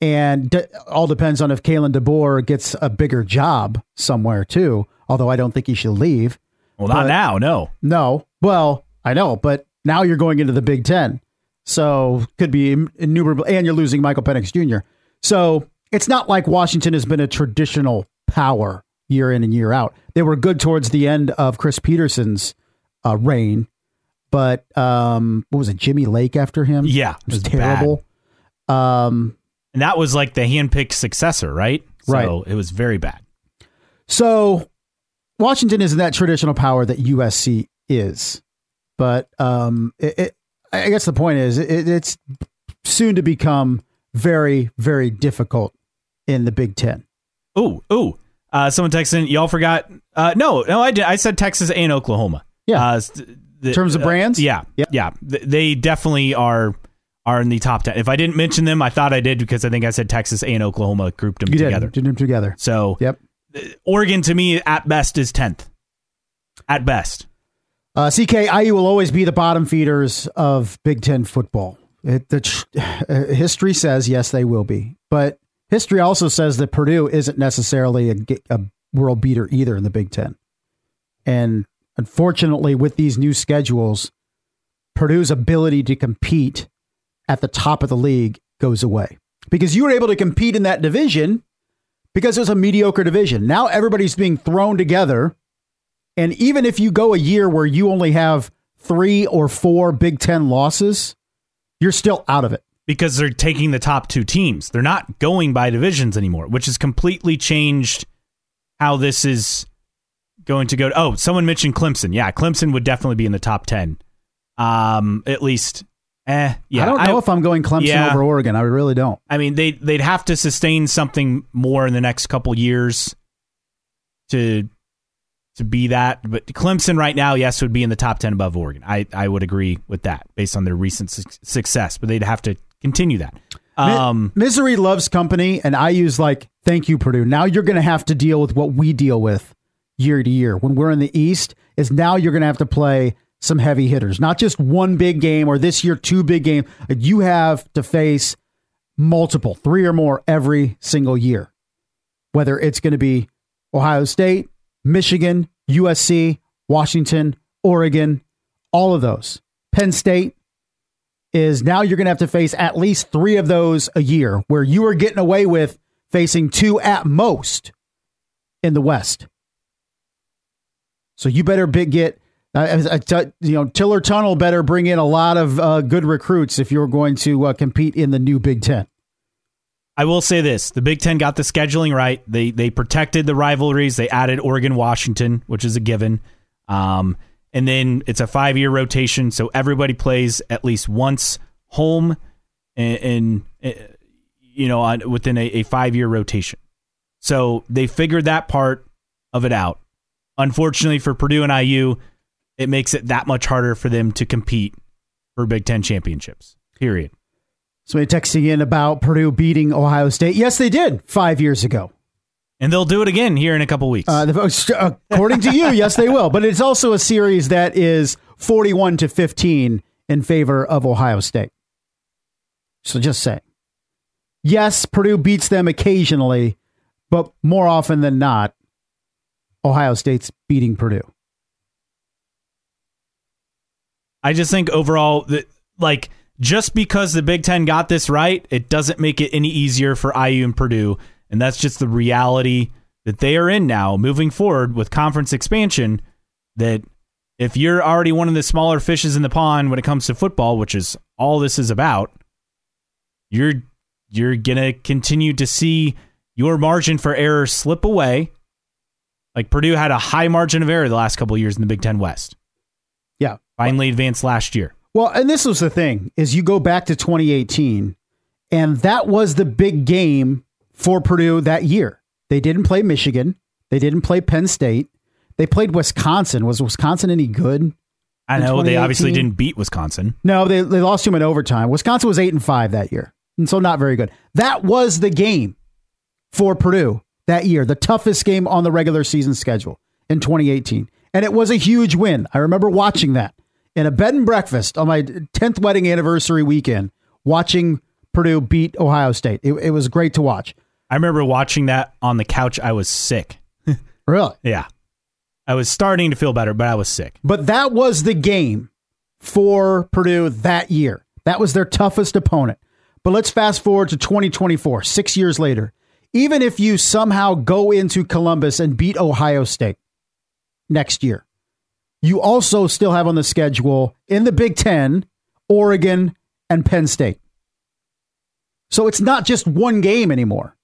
and all depends on if Kalen DeBoer gets a bigger job somewhere too. Although I don't think he should leave. Well, not But- now, no. No, well I know, but now you're going into the Big Ten, so could be innumerable, and you're losing Michael Penix Jr. So it's not like Washington has been a traditional power year in and year out. They were good towards the end of Chris Petersen's uh, reign, but um, what was it? Jimmy Lake after him? Yeah, it was bad. terrible. Um, And that was like the handpicked successor, right? So Right. it was very bad. So Washington isn't that traditional power that USC is, but um, it, it, I guess the point is it, it's soon to become very, very difficult in the Big Ten. Ooh, ooh. Uh, someone texted in, y'all forgot. Uh, no, no, I did. I said Texas and Oklahoma. Yeah. Uh, the- In terms of uh, brands? yeah, Yeah. yeah. They definitely are are in the top ten. If I didn't mention them, I thought I did because I think I said Texas and Oklahoma grouped them You together. did did them together. So Yep. Oregon to me at best is tenth. At best. Uh, CK IU will always be the bottom feeders of Big Ten football. It, the uh, history says yes, they will be, but history also says that Purdue isn't necessarily a, a world beater either in the Big Ten. And unfortunately, with these new schedules, Purdue's ability to compete at the top of the league goes away because you were able to compete in that division because it was a mediocre division. Now everybody's being thrown together. And even if you go a year where you only have three or four Big Ten losses, you're still out of it. because they're taking the top two teams. They're not going by divisions anymore, which has completely changed how this is going to go. Oh, someone mentioned Clemson. Yeah, Clemson would definitely be in the top 10. Um, at least eh, yeah. I don't know if I'm going Clemson yeah. over Oregon. I really don't. I mean, they they'd have to sustain something more in the next couple years to to be that. But Clemson right now, yes, would be in the top ten above Oregon. I I would agree with that based on their recent su- success. But they'd have to continue that. Um, Misery loves company, and IU's like, thank you, Purdue. Now you're going to have to deal with what we deal with year to year. When we're in the East, is now you're going to have to play some heavy hitters, not just one big game or this year two big game. You have to face multiple, three or more every single year. Whether it's going to be Ohio State, Michigan, USC, Washington, Oregon, all of those. Penn State, is now you're going to have to face at least three of those a year, where you are getting away with facing two at most in the West. So you better big get, uh, you know, Tiller Tunnel better bring in a lot of uh, good recruits if you're going to uh, compete in the new Big Ten. I will say this: the Big Ten got the scheduling right. They they protected the rivalries. They added Oregon, Washington, which is a given. Um, and then it's a five year rotation, so everybody plays at least once home, and, and you know on, within a, a five year rotation. So they figured that part of it out. Unfortunately for Purdue and IU, it makes it that much harder for them to compete for Big Ten championships. Period. Somebody texting in about Purdue beating Ohio State. Yes, they did five years ago. And they'll do it again here in a couple weeks. Uh, the, according to you, *laughs* yes, they will. But it's also a series that is 41 to 15 in favor of Ohio State. So just say, Yes, Purdue beats them occasionally, but more often than not, Ohio State's beating Purdue. I just think overall that like just because the Big Ten got this right, it doesn't make it any easier for IU and Purdue. And that's just the reality that they are in now moving forward with conference expansion. That if you're already one of the smaller fishes in the pond when it comes to football, which is all this is about, you're you're gonna continue to see your margin for error slip away. Like Purdue had a high margin of error the last couple years in the Big Ten West. Yeah. Finally advanced last year. Well, and this was the thing is you go back to 2018 and that was the big game for Purdue that year. They didn't play Michigan. They didn't play Penn State. They played Wisconsin. Was Wisconsin any good? I know they obviously didn't beat Wisconsin. No, they, they lost to him in overtime. Wisconsin was eight and five that year, and so not very good. That was the game for Purdue that year, the toughest game on the regular season schedule in 2018, and it was a huge win. I remember watching that in a bed and breakfast on my 10th wedding anniversary weekend, watching Purdue beat Ohio State. It, it was great to watch. I remember watching that on the couch. I was sick. *laughs* Really. Yeah. I was starting to feel better, but I was sick. But that was the game for Purdue that year. That was their toughest opponent. But let's fast forward to 2024, six years later. Even if you somehow go into Columbus and beat Ohio State next year, you also still have on the schedule in the Big Ten, Oregon, and Penn State. So it's not just one game anymore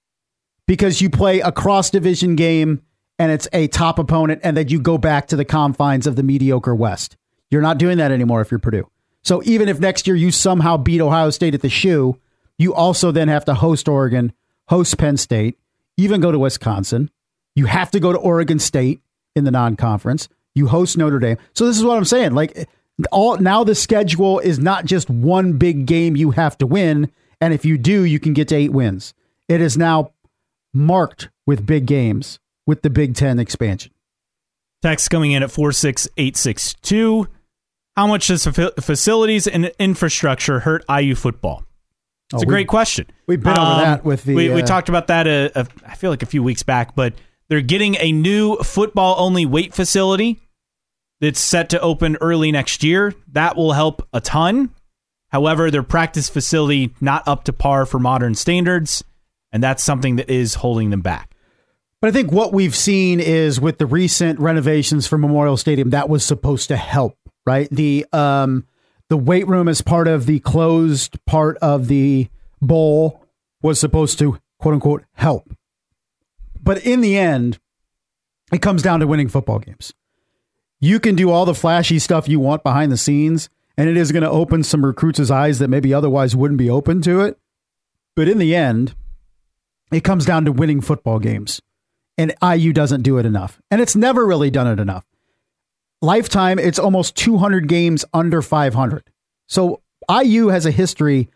because you play a cross division game and it's a top opponent, and then you go back to the confines of the mediocre West. You're not doing that anymore if you're Purdue. So even if next year you somehow beat Ohio State at the shoe, you also then have to host Oregon, host Penn State, even go to Wisconsin. You have to go to Oregon State in the non-conference. You host Notre Dame. So this is what I'm saying. Like all now the schedule is not just one big game you have to win, and if you do, you can get to eight wins. It is now marked with big games with the Big Ten expansion. Text coming in at 46862. how much does facilities and infrastructure hurt IU football? It's Oh, a we- great question. we've been over Um, that with the, we, we uh, talked about that. A, a, I feel like a few weeks back, but they're getting a new football only weight facility that's set to open early next year. That will help a ton. However, their practice facility not up to par for modern standards, and that's something that is holding them back. But I think what we've seen is with the recent renovations for Memorial Stadium, that was supposed to help, right? The um the weight room as part of the closed part of the bowl was supposed to quote unquote help. But in the end, it comes down to winning football games. You can do all the flashy stuff you want behind the scenes, and it is going to open some recruits' eyes that maybe otherwise wouldn't be open to it. But in the end, it comes down to winning football games and IU doesn't do it enough. And it's never really done it enough. Lifetime, it's almost 200 games under 500. So IU has a history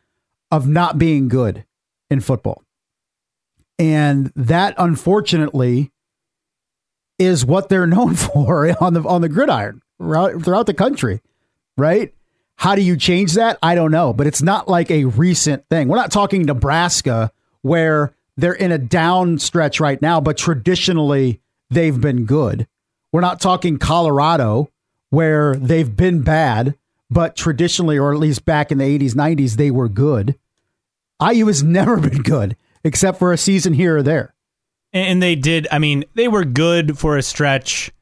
of not being good in football. And that unfortunately is what they're known *laughs* for on the on the gridiron throughout, the country, right? How do you change that? I don't know, but it's not like a recent thing. We're not talking Nebraska where they're in a down stretch right now, but traditionally they've been good. We're not talking Colorado where they've been bad, but traditionally, or at least back in the 80s, 90s, they were good. IU has never *laughs* been good except for a season here or there. And they did, I mean, they were good for a stretch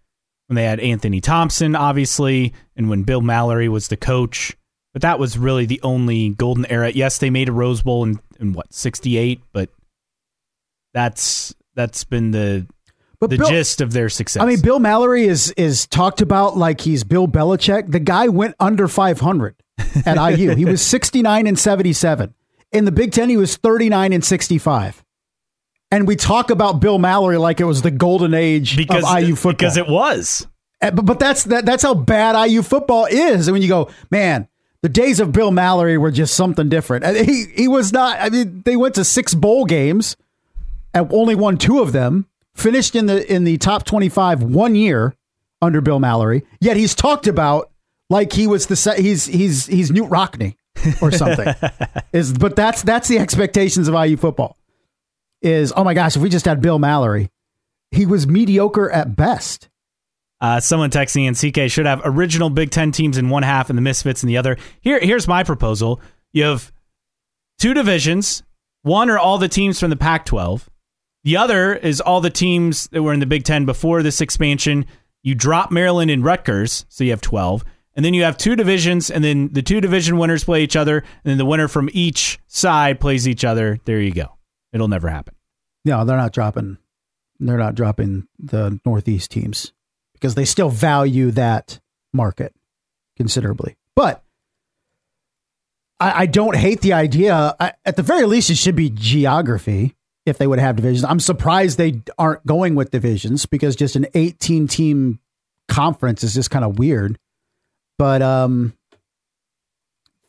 when they had Anthony Thompson, obviously, and when Bill Mallory was the coach. But that was really the only golden era. Yes, they made a Rose Bowl in, in what, 68, but that's that's been the But the Bill- gist of their success. I mean, Bill Mallory is is talked about like he's Bill Belichick. The guy went under 500 at IU. he was 69 and 77. In the Big Ten, he was 39 and 65. And we talk about Bill Mallory like it was the golden age because of IU football. because it was. Uh, But, but that's that, that's how bad IU football is. And when you go, man, the days of Bill Mallory were just something different. And He he was not. I mean, they went to six bowl games and only won two of them. Finished in the in the top twenty five one year under Bill Mallory. Yet he's talked about like he was the he's he's he's Knute Rockne or something. *laughs* is but that's that's the expectations of IU football. Is oh my gosh, if we just had Bill Mallory, he was mediocre at best. Uh, someone texting in CK should have original Big Ten teams in one half and the Misfits in the other. Here, here's my proposal: you have two divisions. One are all the teams from the Pac-12. The other is all the teams that were in the Big Ten before this expansion. You drop Maryland and Rutgers, so you have 12. And then you have two divisions, and then the two division winners play each other, and then the winner from each side plays each other. There you go. It'll never happen. No, they're not dropping. They're not dropping the Northeast teams because they still value that market considerably. But I, I don't hate the idea. I, at the very least, it should be geography if they would have divisions. I'm surprised they aren't going with divisions because just an 18 team conference is just kind of weird. But um,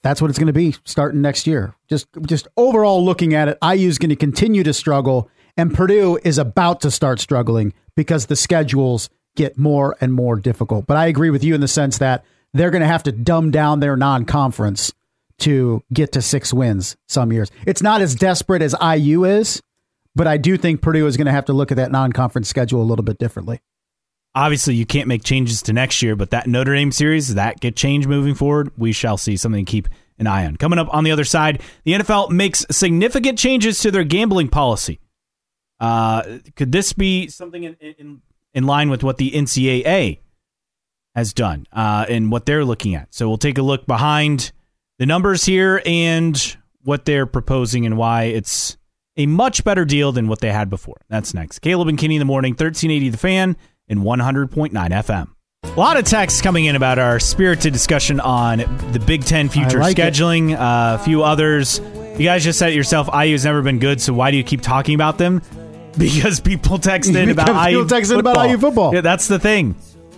that's what it's going to be starting next year. Just just overall looking at it, IU is going to continue to struggle, and Purdue is about to start struggling because the schedules get more and more difficult. But I agree with you in the sense that they're going to have to dumb down their non-conference to get to six wins some years. It's not as desperate as IU is, but I do think Purdue is going to have to look at that non-conference schedule a little bit differently. Obviously you can't make changes to next year, but that Notre Dame series, that get changed moving forward, we shall see something to keep an eye on. Coming up on the other side, the NFL makes significant changes to their gambling policy. Uh, could this be something in, in in line with what the NCAA has done uh, and what they're looking at? So we'll take a look behind the numbers here and what they're proposing and why it's a much better deal than what they had before. That's next. Caleb and Kenny in the morning, 1380 The Fan and 100.9 FM. A lot of texts coming in about our spirited discussion on the Big Ten future like scheduling. Uh, a few others. You guys just said it yourself. IU's never been good, so why do you keep talking about them? *laughs* Because people text in *laughs* about IU people text in football. about IU football. Yeah, that's the thing.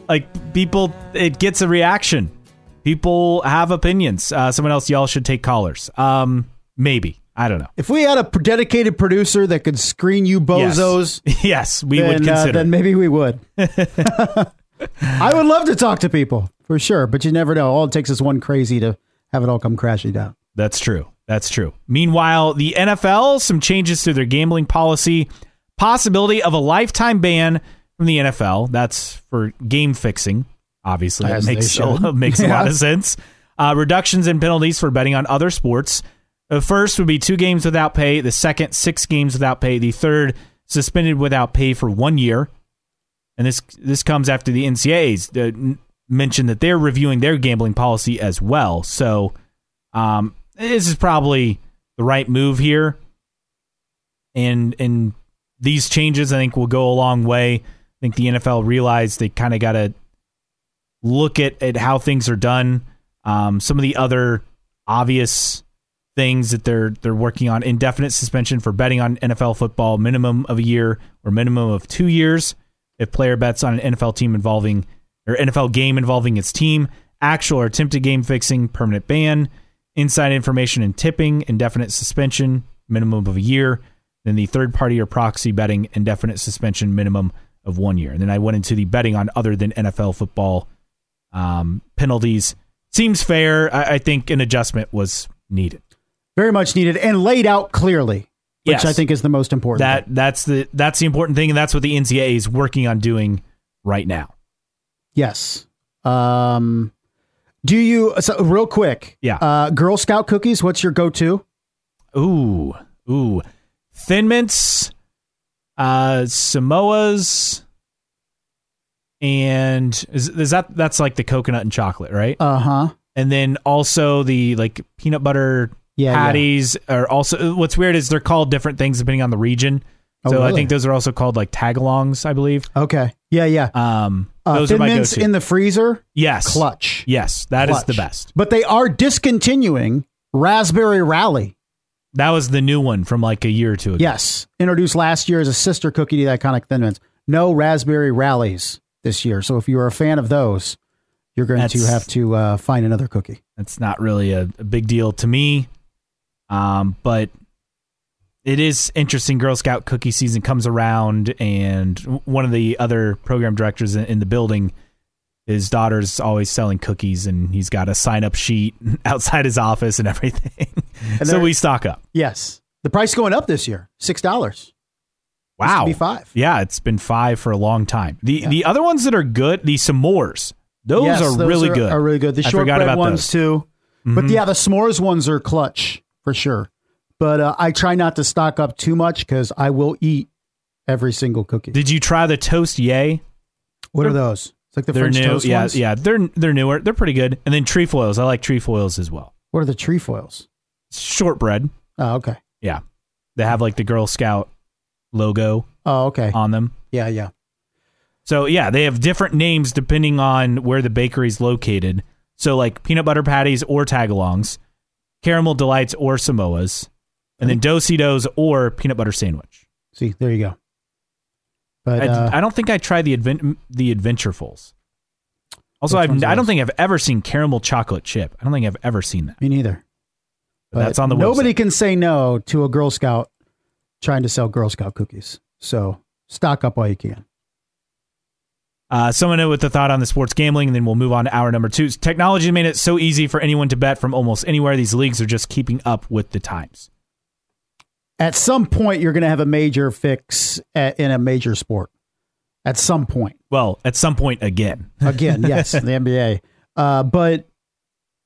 Like people, it gets a reaction. People have opinions. Uh, someone else, y'all should take callers. Um, maybe I don't know. If we had a dedicated producer that could screen you bozos, Yes, *laughs* yes we then, would uh, consider. then maybe we would. *laughs* *laughs* I would love to talk to people for sure. But you never know. All it takes is one crazy to have it all come crashing down. That's true. That's true. Meanwhile, the NFL, some changes to their gambling policy, possibility of a lifetime ban from the NFL. That's for game fixing. Obviously, As that makes a, makes a lot of sense. Uh, reductions in penalties for betting on other sports. The first would be two games without pay. The second, six games without pay. The third, suspended without pay for one year. And this this comes after the NCAA's uh, mentioned that they're reviewing their gambling policy as well. So, um, this is probably the right move here. And and these changes, I think, will go a long way. I think the NFL realized they kind of got to look at, at how things are done. Um, some of the other obvious things that they're they're working on: indefinite suspension for betting on NFL football, minimum of a year or minimum of two years if player bets on an NFL team involving or NFL game involving its team, actual or attempted game fixing, permanent ban, inside information and tipping, indefinite suspension, minimum of a year. Then the third party or proxy betting, indefinite suspension, minimum of one year. And then I went into the betting on other than NFL football um, penalties. Seems fair. I, I think an adjustment was needed. Very much needed and laid out clearly, which Yes. I think is the most important. That that's the that's the important thing, and that's what the NCAA is working on doing right now. Yes. Um, do you so real quick? Yeah. Uh, Girl Scout cookies. What's your go-to? Ooh, ooh, Thin Mints, uh, Samoas, and is, is that that's like the coconut and chocolate, right? Uh huh. and then also the like peanut butter Yeah, yeah. patties are also. What's weird is they're called different things depending on the region. Oh, So I think those are also called like tagalongs, I believe. Okay. Yeah, yeah. Um, Uh, those are Thin my Mints go-to. in the freezer. yes, Clutch. Yes, that is Clutch. the best. But they are discontinuing Raspberry Rally. That was the new one from like a year or two ago. Yes, introduced last year as a sister cookie to the iconic Thin Mints. No Raspberry Rallies this year. So if you are a fan of those, you're going to have to uh, find another cookie. That's not really a, a big deal to me. Um, but it is interesting. Girl Scout cookie season comes around, and one of the other program directors in, in the building, his daughter's always selling cookies, and he's got a sign up sheet *laughs* outside his office and everything. And so we stock up. Yes, the price going up this year, six dollars. Wow, be five. Yeah, it's been five for a long time. The Yeah. the other ones that are good, the s'mores, those yes, are really good. Are really good. The I shortbread about ones those. too. But Mhm. yeah, the s'mores ones are clutch for sure. But uh, I try not to stock up too much because I will eat every single cookie. Did you try the toast yay? what are those? It's like the they're French new. toast yeah, ones. yeah, they're they're newer. They're pretty good. And then trefoils. I like trefoils as well. What are the trefoils? Shortbread. Oh, okay. Yeah, they have like the Girl Scout logo Oh, okay. on them. Yeah, yeah. So yeah, they have different names depending on where the bakery's located. So like peanut butter patties or tagalongs, caramel delights or Samoas, and then Do-si-dos or peanut butter sandwich. See, there you go. But I, uh, I don't think I tried the advent the Adventurefuls. Also, I've, I don't think I've ever seen caramel chocolate chip. I don't think I've ever seen that. me neither. But that's on the Nobody website. can say no to a Girl Scout trying to sell Girl Scout cookies. So stock up while you can. Uh, someone with a thought on the sports gambling, and then we'll move on to hour number two. Technology made it so easy for anyone to bet from almost anywhere. These leagues are just keeping up with the times. At some point, you're going to have a major fix at, in a major sport. At some point. Well, at some point again. Again, *laughs* yes, the NBA. Uh, but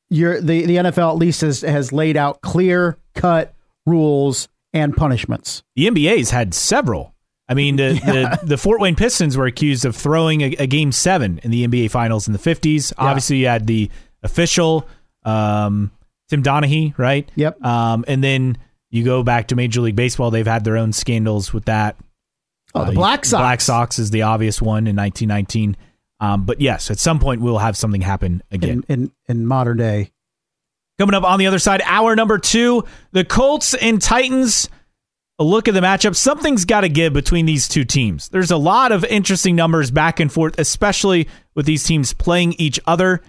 you're, the, the NFL at least has, has laid out clear cut rules and punishments. The NBA's had several. I mean, the, *laughs* the, the Fort Wayne Pistons were accused of throwing a, a game seven in the NBA Finals in the 50s. Obviously, you had the official, um, Tim Donaghy, right? Yep. Um, and then you go back to Major League Baseball. They've had their own scandals with that. Oh, the Uh, Black Sox. Black Sox is the obvious one in 1919. Um, but yes, at some point we'll have something happen again. In, in, in modern day. Coming up on the other side, hour number two, the Colts and Titans. A look at the matchup. Something's got to give between these two teams. There's a lot of interesting numbers back and forth, especially with these teams playing each other.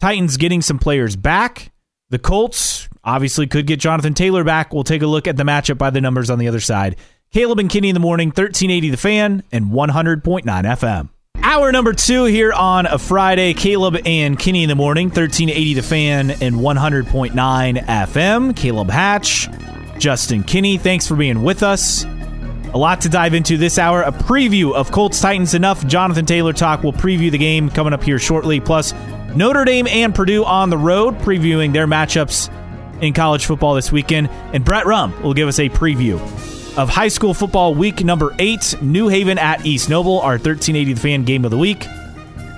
Titans getting some players back. The Colts obviously could get Jonathan Taylor back. We'll take a look at the matchup by the numbers on the other side. Caleb and Kenny in the morning, 1380 The Fan and 100.9 FM. Hour number two here on a Friday. Caleb and Kenny in the morning, 1380 The Fan and 100.9 FM. Caleb Hatch, Justin Kinney, thanks for being with us. A lot to dive into this hour. A preview of Colts Titans enough. Jonathan Taylor talk. We'll preview the game coming up here shortly. Plus, Notre Dame and Purdue on the road, previewing their matchups in college football this weekend. And Brett Rump will give us a preview of high school football week number eight, New Haven at East Noble, our 1380 The Fan game of the week.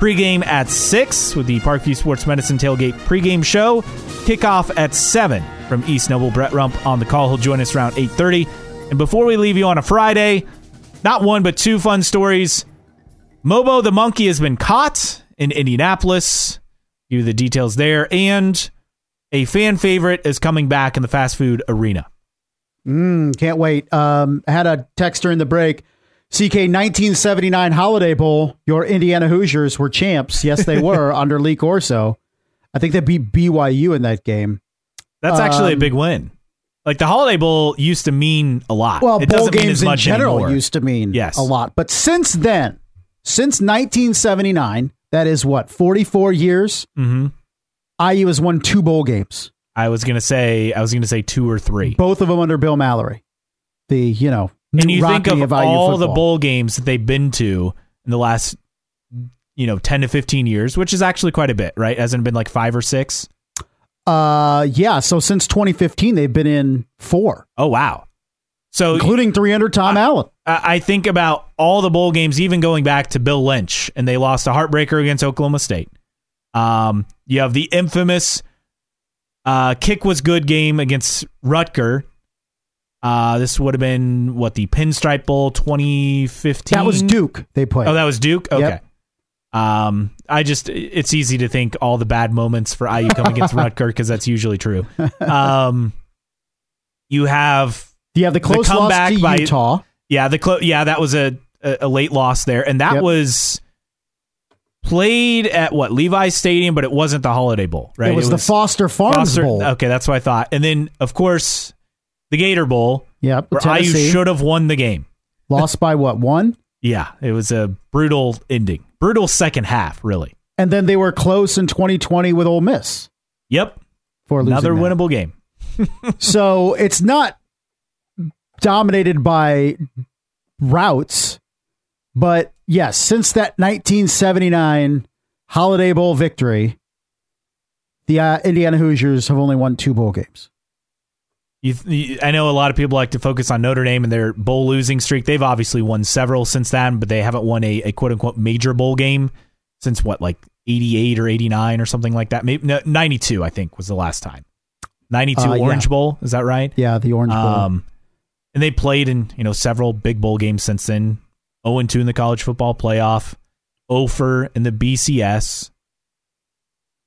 Pregame at 6 with the Parkview Sports Medicine Tailgate pregame show. Kickoff at 7 from East Noble. Brett Rump on the call. He'll join us around 8.30. And before we leave you on a Friday, not one but two fun stories. Momo the monkey has been caught in Indianapolis. Give you the details there. And a fan favorite is coming back in the fast food arena. Mm, can't wait. Um, had a text during the break. CK 1979 Holiday Bowl. Your Indiana Hoosiers were champs. Yes, they *laughs* were under Lee Corso. I think they beat BYU in that game. That's actually um, a big win. Like the Holiday Bowl used to mean a lot. Well, it bowl games in general anymore. used to mean yes. a lot. But since then, since 1979, that is what 44 years. Mm-hmm. IU has won two bowl games. I was gonna say I was gonna say two or three. Both of them under Bill Mallory. The you know and you think of, all football. the bowl games that they've been to in the last you know 10 to 15 years which is actually quite a bit right hasn't been like five or six uh yeah so since 2015 they've been in four. Oh wow so including 300 tom I, allen i think about all the bowl games even going back to bill lynch and they lost a heartbreaker against oklahoma state um you have the infamous uh, kick was good game against Rutger. Uh, this would have been what the Pinstripe Bowl 2015. That was Duke. They played. Oh, that was Duke. Okay. Yep. Um, I just it's easy to think all the bad moments for IU coming against *laughs* Rutger because that's usually true. Um, you have you have the close the comeback by Utah. Yeah, the clo- yeah that was a, a, a late loss there, and that yep. was played at what Levi's Stadium, but it wasn't the Holiday Bowl, right? It was, it was the Foster Farms Foster, Bowl. Okay, that's what I thought. And then, of course, the Gator Bowl. Yep, where Tennessee. IU should have won the game. Lost by what? One. Yeah, it was a brutal ending, brutal second half, really. And then they were close in 2020 with Ole Miss. Yep, for another that. winnable game. *laughs* *laughs* so it's not dominated by routes, but yes, since that 1979 Holiday Bowl victory, the uh, Indiana Hoosiers have only won two bowl games. You, you, I know a lot of people like to focus on Notre Dame and their bowl losing streak. They've obviously won several since then, but they haven't won a, a quote unquote major bowl game since what, like 88 or 89 or something like that. Maybe no, 92, I think, was the last time. 92 uh, Orange yeah. Bowl, is that right? Yeah, the Orange Bowl. Um, and they played in, you know, several big bowl games since then. 0 and 2 in the college football playoff, 0 for in the BCS.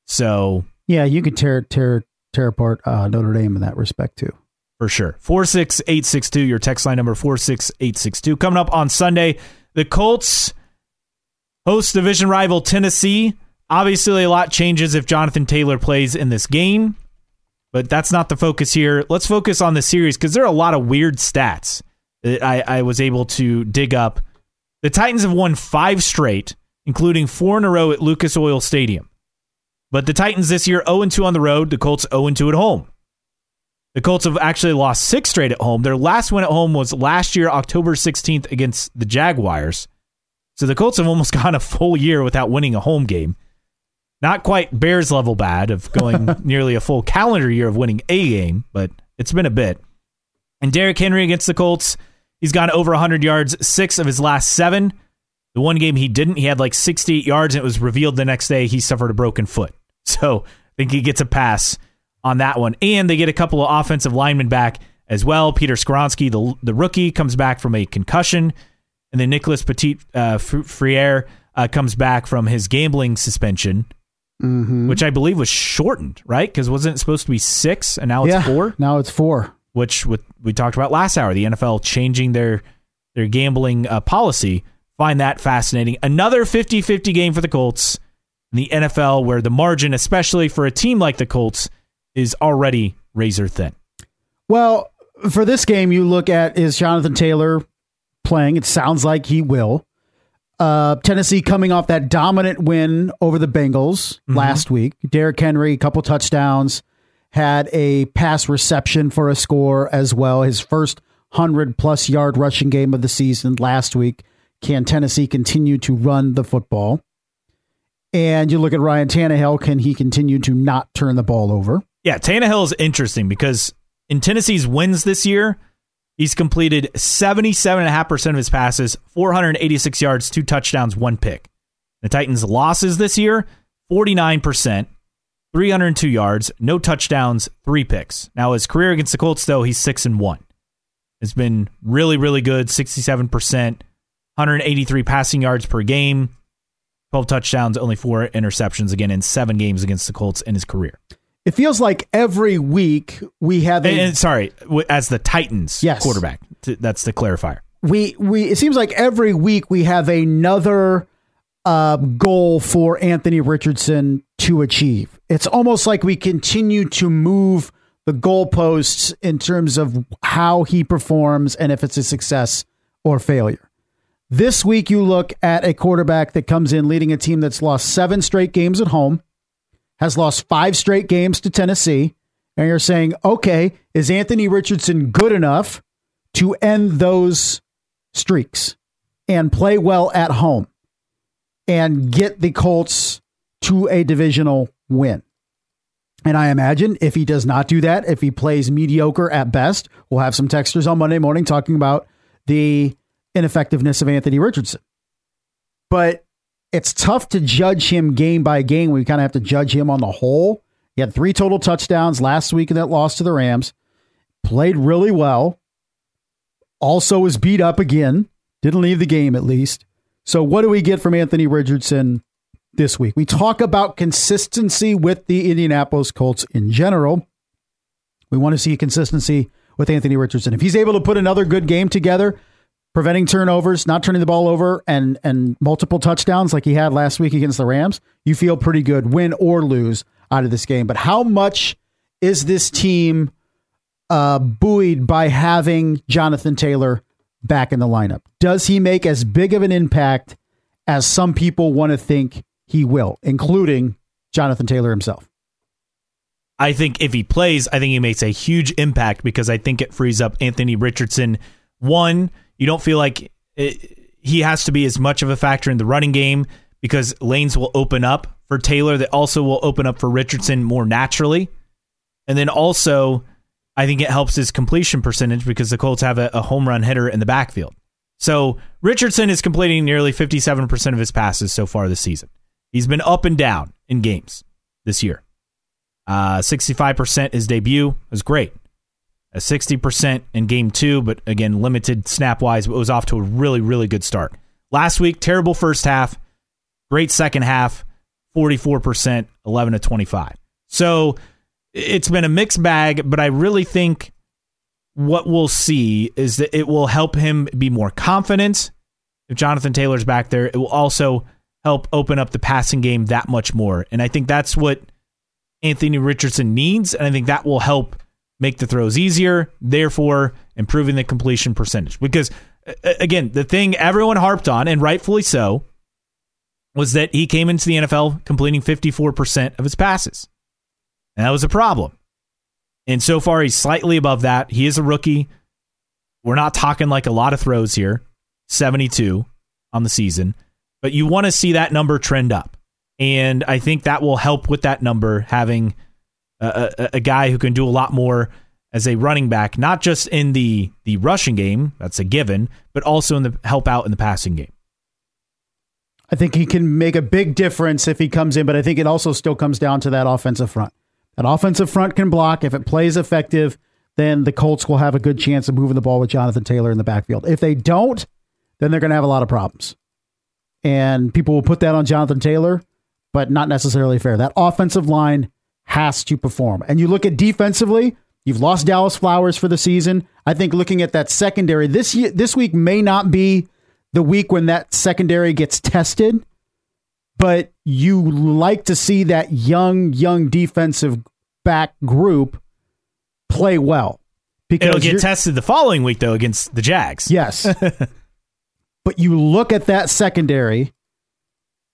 So yeah, you could tear tear tear apart uh, Notre Dame in that respect too. For sure. 46862, your text line number 46862. Coming up on Sunday, the Colts host division rival Tennessee. Obviously, a lot changes if Jonathan Taylor plays in this game, but that's not the focus here. Let's focus on the series because there are a lot of weird stats that I, I was able to dig up the Titans have won five straight, including four in a row at Lucas Oil Stadium. But the Titans this year 0 2 on the road, the Colts 0 2 at home. The Colts have actually lost six straight at home. Their last win at home was last year, October 16th, against the Jaguars. So the Colts have almost *laughs* gone a full year without winning a home game. Not quite Bears level bad of going *laughs* nearly a full calendar year of winning a game, but it's been a bit. And Derrick Henry against the Colts He's gone over 100 yards six of his last seven. The one game he didn't, he had like 68 yards, and it was revealed the next day he suffered a broken foot. *laughs* So I think he gets a pass on that one. And they get a couple of offensive linemen back as well. Peter Skoronski, the, the rookie, comes back from a concussion. And then Nicholas Petit uh, Frere uh, comes back from his gambling suspension, mm-hmm. which I believe was shortened, right? Because wasn't it supposed to be six and now it's yeah, four? Now it's four which with, we talked about last hour, the NFL changing their their gambling uh, policy. Find that fascinating. Another 50-50 game for the Colts in the NFL where the margin, especially for a team like the Colts, is already razor thin. Well, for this game, you look at is Jonathan Taylor playing? It sounds like he will. Uh, Tennessee coming off that dominant win over the Bengals mm-hmm. last week. Derrick Henry, a couple touchdowns, had a pass reception for a score as well. His first 100 plus yard rushing game of the season last week. Can Tennessee continue to run the football? And you look at Ryan Tannehill, can he continue to not turn the ball over? Yeah, Tannehill is interesting because in Tennessee's wins this year, he's completed 77.5% of his passes, 486 yards, two touchdowns, one pick. The Titans' losses this year, 49%, 302 yards, no touchdowns, three picks. Now, his career against the Colts, though, he's 6 and 1. It's been really, really good 67%, 183 passing yards per game, 12 touchdowns, only four interceptions again in seven games against the Colts in his career. It feels like every week we have a. And, and sorry, as the Titans yes. quarterback. That's the clarifier. We we it seems like every week we have another uh, goal for Anthony Richardson to achieve. It's almost like we continue to move the goalposts in terms of how he performs and if it's a success or failure. This week, you look at a quarterback that comes in leading a team that's lost seven straight games at home, has lost five straight games to Tennessee, and you're saying, okay, is Anthony Richardson good enough to end those streaks and play well at home and get the Colts to a divisional win? And I imagine if he does not do that, if he plays mediocre at best, we'll have some texters on Monday morning talking about the ineffectiveness of Anthony Richardson. But it's tough to judge him game by game. We kind of have to judge him on the whole. He had three total touchdowns last week in that loss to the Rams. Played really well. Also was beat up again. Didn't leave the game at least. So what do we get from Anthony Richardson this week? We talk about consistency with the Indianapolis Colts in general. We want to see consistency with Anthony Richardson. If he's able to put another good game together, preventing turnovers, not turning the ball over, and and multiple touchdowns like he had last week against the Rams, you feel pretty good, win or lose out of this game. But how much is this team uh, buoyed by having Jonathan Taylor back in the lineup? Does he make as big of an impact as some people want to think he will, including Jonathan Taylor himself? I think if he plays, I think he makes a huge impact because I think it frees up Anthony Richardson. One, you don't feel like it, he has to be as much of a factor in the running game because lanes will open up for Taylor that also will open up for Richardson more naturally. And then also, I think it helps his completion percentage because the Colts have a, a home run hitter in the backfield. So Richardson is completing nearly 57% of his passes so far this season. He's been up and down in games this year. Uh, 65% his debut was great a 60% in game two, but again, limited snap wise, but was off to a really, really good start. Last week, terrible first half, great second half, 44%, 11 to 25. So it's been a mixed bag, but I really think what we'll see is that it will help him be more confident. If Jonathan Taylor's back there, it will also help open up the passing game that much more. And I think that's what Anthony Richardson needs. And I think that will help make the throws easier, therefore improving the completion percentage. Because again, the thing everyone harped on, and rightfully so, was that he came into the NFL completing 54% of his passes. And that was a problem. And so far, he's slightly above that. He is a rookie. We're not talking like a lot of throws here 72 on the season, but you want to see that number trend up. And I think that will help with that number having a, a, guy who can do a lot more as a running back, not just in the the rushing game, that's a given, but also in the help out in the passing game. I think he can make a big difference if he comes in, but I think it also still comes down to that offensive front. That offensive front can block. If it plays effective, then the Colts will have a good chance of moving the ball with Jonathan Taylor in the backfield. If they don't, then they're going to have a lot of problems. And people will put that on Jonathan Taylor, but not necessarily fair. That offensive line has to perform. And you look at defensively, you've lost Dallis Flowers for the season. I think looking at that secondary this year, this week may not be the week when that secondary gets tested, but you like to see that young, young defensive back group play well. Because It'll get tested the following week though against the Jags. Yes. *laughs* But you look at that secondary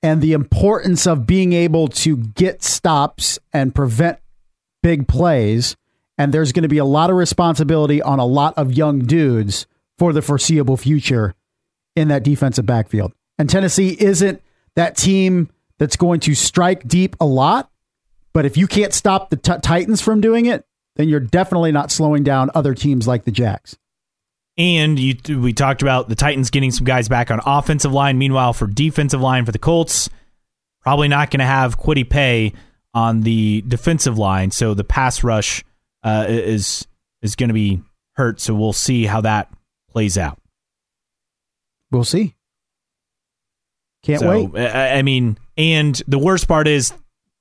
and the importance of being able to get stops and prevent big plays. And there's going to be a lot of responsibility on a lot of young dudes for the foreseeable future in that defensive backfield. And Tennessee isn't that team that's going to strike deep a lot. But if you can't stop the t- Titans from doing it, then you're definitely not slowing down other teams like the Jags. And you, we talked about the Titans getting some guys back on offensive line. Meanwhile, for defensive line for the Colts, probably not going to have Kwity Paye on the defensive line. So the pass rush uh, is is going to be hurt. So we'll see how that plays out. We'll see. Can't so, wait. I mean, and the worst part is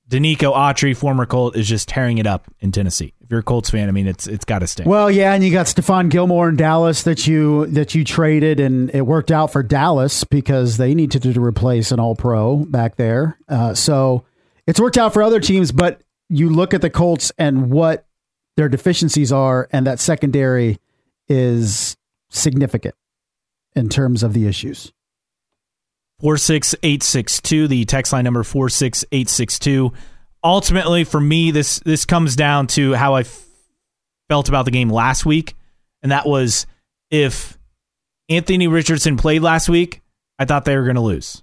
Denico Autry, former Colt, is just tearing it up in Tennessee. You're a Colts fan, I mean, it's it's got to stay. Well, yeah, and you got Stephon Gilmore in Dallas that you that you traded, and it worked out for Dallas because they needed to replace an All Pro back there. Uh, so it's worked out for other teams, but you look at the Colts and what their deficiencies are, and that secondary is significant in terms of the issues. 46862, the text line number 46862. Ultimately, for me, this this comes down to how I f- felt about the game last week, and that was if Anthony Richardson played last week, I thought they were going to lose.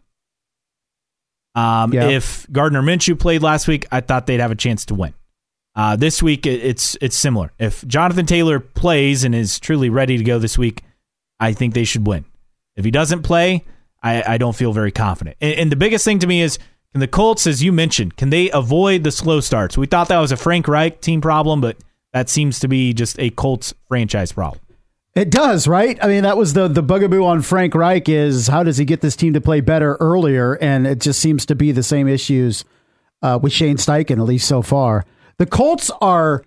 Um, yep. If Gardner Minshew played last week, I thought they'd have a chance to win. Uh, this week, it's it's similar. If Jonathan Taylor plays and is truly ready to go this week, I think they should win. If he doesn't play, I, I don't feel very confident. And, and, the biggest thing to me is can the Colts, as you mentioned, can they avoid the slow starts? We thought that was a Frank Reich team problem, but that seems to be just a Colts franchise problem. It does, right? I mean, that was the the bugaboo on Frank Reich is how does he get this team to play better earlier? And it just seems to be the same issues uh, with Shane Steichen, at least so far. The Colts are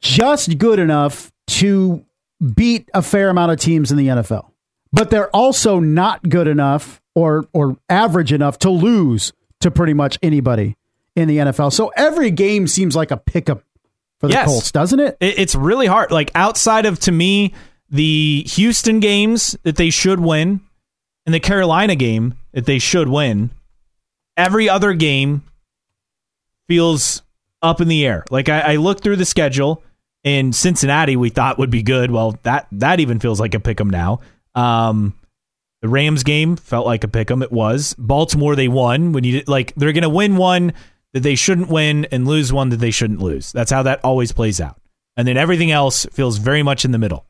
just good enough to beat a fair amount of teams in the NFL but they're also not good enough or or average enough to lose to pretty much anybody in the NFL. So every game seems like a pickup for the yes. Colts, doesn't it? It's really hard. Like outside of to me the Houston games that they should win and the Carolina game that they should win, every other game feels up in the air. Like I, I look through the schedule in Cincinnati we thought would be good. Well, that that even feels like a pick 'em now. Um, the Rams game felt like a pick 'em. It was Baltimore. They won when you like they're going to win one that they shouldn't win and lose one that they shouldn't lose. That's how that always plays out. And then everything else feels very much in the middle.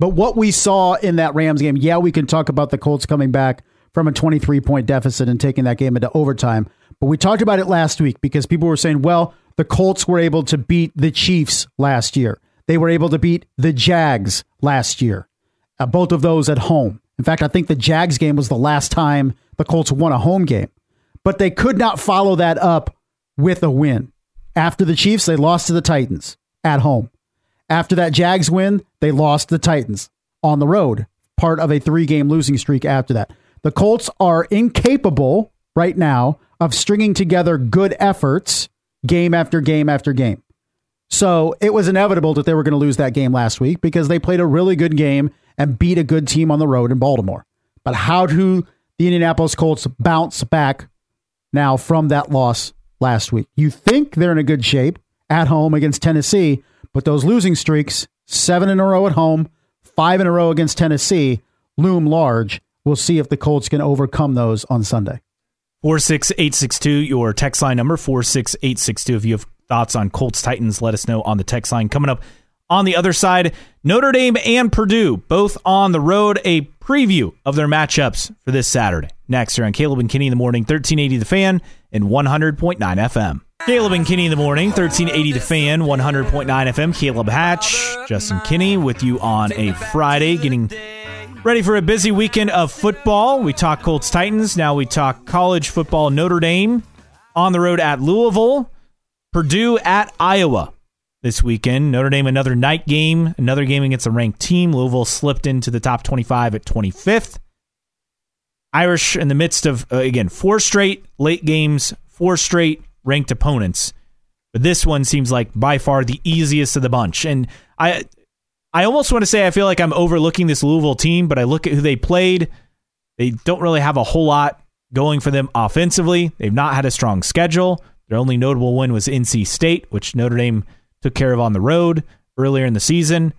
But what we saw in that Rams game, yeah, we can talk about the Colts coming back from a 23 point deficit and taking that game into overtime. But we talked about it last week because people were saying, well, the Colts were able to beat the Chiefs last year. They were able to beat the Jags last year uh, both of those at home. In fact, I think the Jags game was the last time the Colts won a home game, but they could not follow that up with a win. After the Chiefs, they lost to the Titans at home. After that Jags win, they lost to the Titans on the road, part of a three game losing streak after that. The Colts are incapable right now of stringing together good efforts game after game after game. So it was inevitable that they were going to lose that game last week because they played a really good game and beat a good team on the road in Baltimore. But how do the Indianapolis Colts bounce back now from that loss last week? You think they're in a good shape at home against Tennessee, but those losing streaks, seven in a row at home, five in a row against Tennessee, loom large. We'll see if the Colts can overcome those on Sunday. 46862, your text line number, 46862. If you have thoughts on Colts Titans, let us know on the text line. Coming up on the other side, Notre Dame and Purdue, both on the road. A preview of their matchups for this Saturday. Next, here on Caleb and Kenny in the morning, 1380 The Fan and 100.9 FM. Caleb and Kenny in the morning, 1380 The Fan, 100.9 FM. Caleb Hatch, Justin Kinney with you on a Friday, getting ready for a busy weekend of football. We talk Colts Titans. Now we talk college football Notre Dame on the road at Louisville, Purdue at Iowa this weekend. Notre Dame, another night game, another game against a ranked team. Louisville slipped into the top 25 at 25th. Irish in the midst of, uh, again, four straight late games, four straight ranked opponents. But this one seems like by far the easiest of the bunch. And I I almost want to say I feel like I'm overlooking this Louisville team, but I look at who they played. They don't really have a whole lot going for them offensively. They've not had a strong schedule. Their only notable win was NC State, which Notre Dame took care of on the road earlier in the season.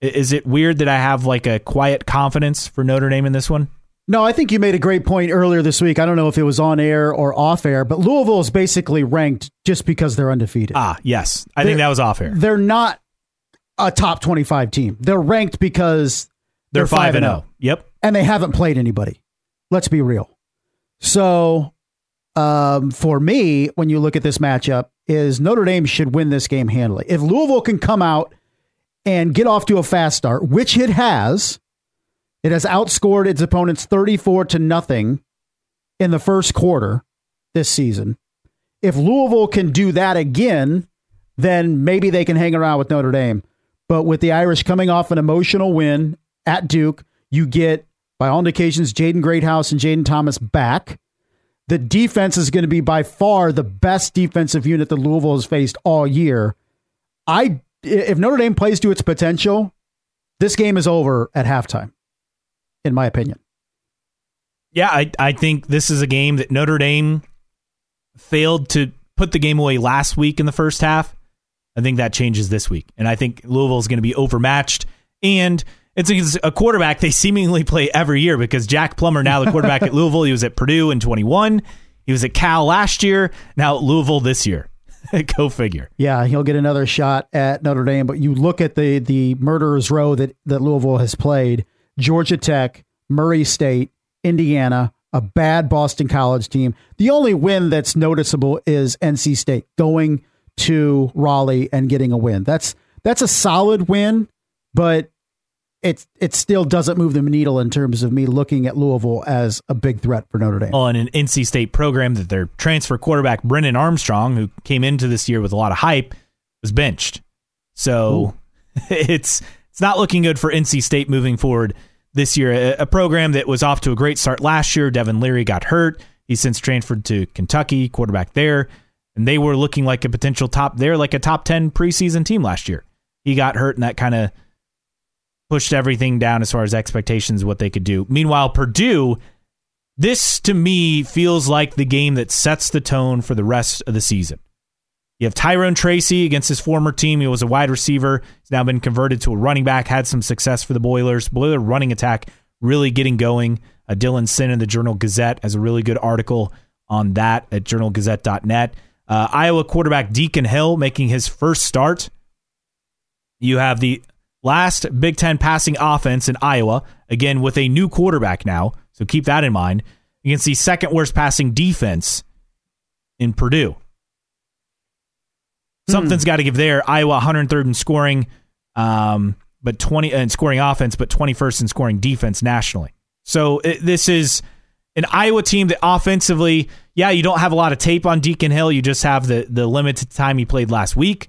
Is it weird that I have like a quiet confidence for Notre Dame in this one? No, I think you made a great point earlier this week. I don't know if it was on air or off air, but Louisville is basically ranked just because they're undefeated. Ah, yes. I they're, think that was off air. They're not a top 25 team. They're ranked because they're, they're 5 and 0. Yep. And they haven't played anybody. Let's be real. So, um, for me, when you look at this matchup, is Notre Dame should win this game handily. If Louisville can come out and get off to a fast start, which it has, it has outscored its opponents 34 to nothing in the first quarter this season. If Louisville can do that again, then maybe they can hang around with Notre Dame. But with the Irish coming off an emotional win at Duke, you get, by all indications, Jaden Greathouse and Jayden Thomas back. The defense is going to be by far the best defensive unit that Louisville has faced all year. I if Notre Dame plays to its potential, this game is over at halftime, in my opinion. Yeah, I, I think this is a game that Notre Dame failed to put the game away last week in the first half. I think that changes this week. And I think Louisville is going to be overmatched. And it's a quarterback they seemingly play every year because Jack Plummer, now the quarterback at *laughs* Louisville, he was at Purdue in 21. He was at Cal last year. Now at Louisville this year. *laughs* Go figure. Yeah, he'll get another shot at Notre Dame. But you look at the the murderers row that that Louisville has played: Georgia Tech, Murray State, Indiana, a bad Boston College team. The only win that's noticeable is NC State going to Raleigh and getting a win. That's that's a solid win, but it it still doesn't move the needle in terms of me looking at Louisville as a big threat for Notre Dame. Well, in an NC State program that their transfer quarterback Brennan Armstrong, who came into this year with a lot of hype, was benched. So *laughs* it's it's not looking good for NC State moving forward this year. A, a, program that was off to a great start last year. Devin Leary got hurt. He's since transferred to Kentucky, quarterback there, and they were looking like a potential top. They're like a top ten preseason team last year. He got hurt, and that kind of pushed everything down as far as expectations, what they could do. Meanwhile, Purdue, this to me feels like the game that sets the tone for the rest of the season. You have Tyrone Tracy against his former team. He was a wide receiver. He's now been converted to a running back, had some success for the Boilers. Boiler running attack really getting going. Uh, Dylan Sinn in the Journal Gazette has a really good article on that at journalgazette.net. Uh, Iowa quarterback Deacon Hill making his first start. You have the last Big Ten passing offense in Iowa, again with a new quarterback now. So keep that in mind. You can see second worst passing defense in Purdue. Something's hmm. got to give there. Iowa 103rd in scoring, um, but 20 in scoring offense, but 21st in scoring defense nationally. So it, this is an Iowa team that offensively, yeah, you don't have a lot of tape on Deacon Hill. You just have the the limited time he played last week.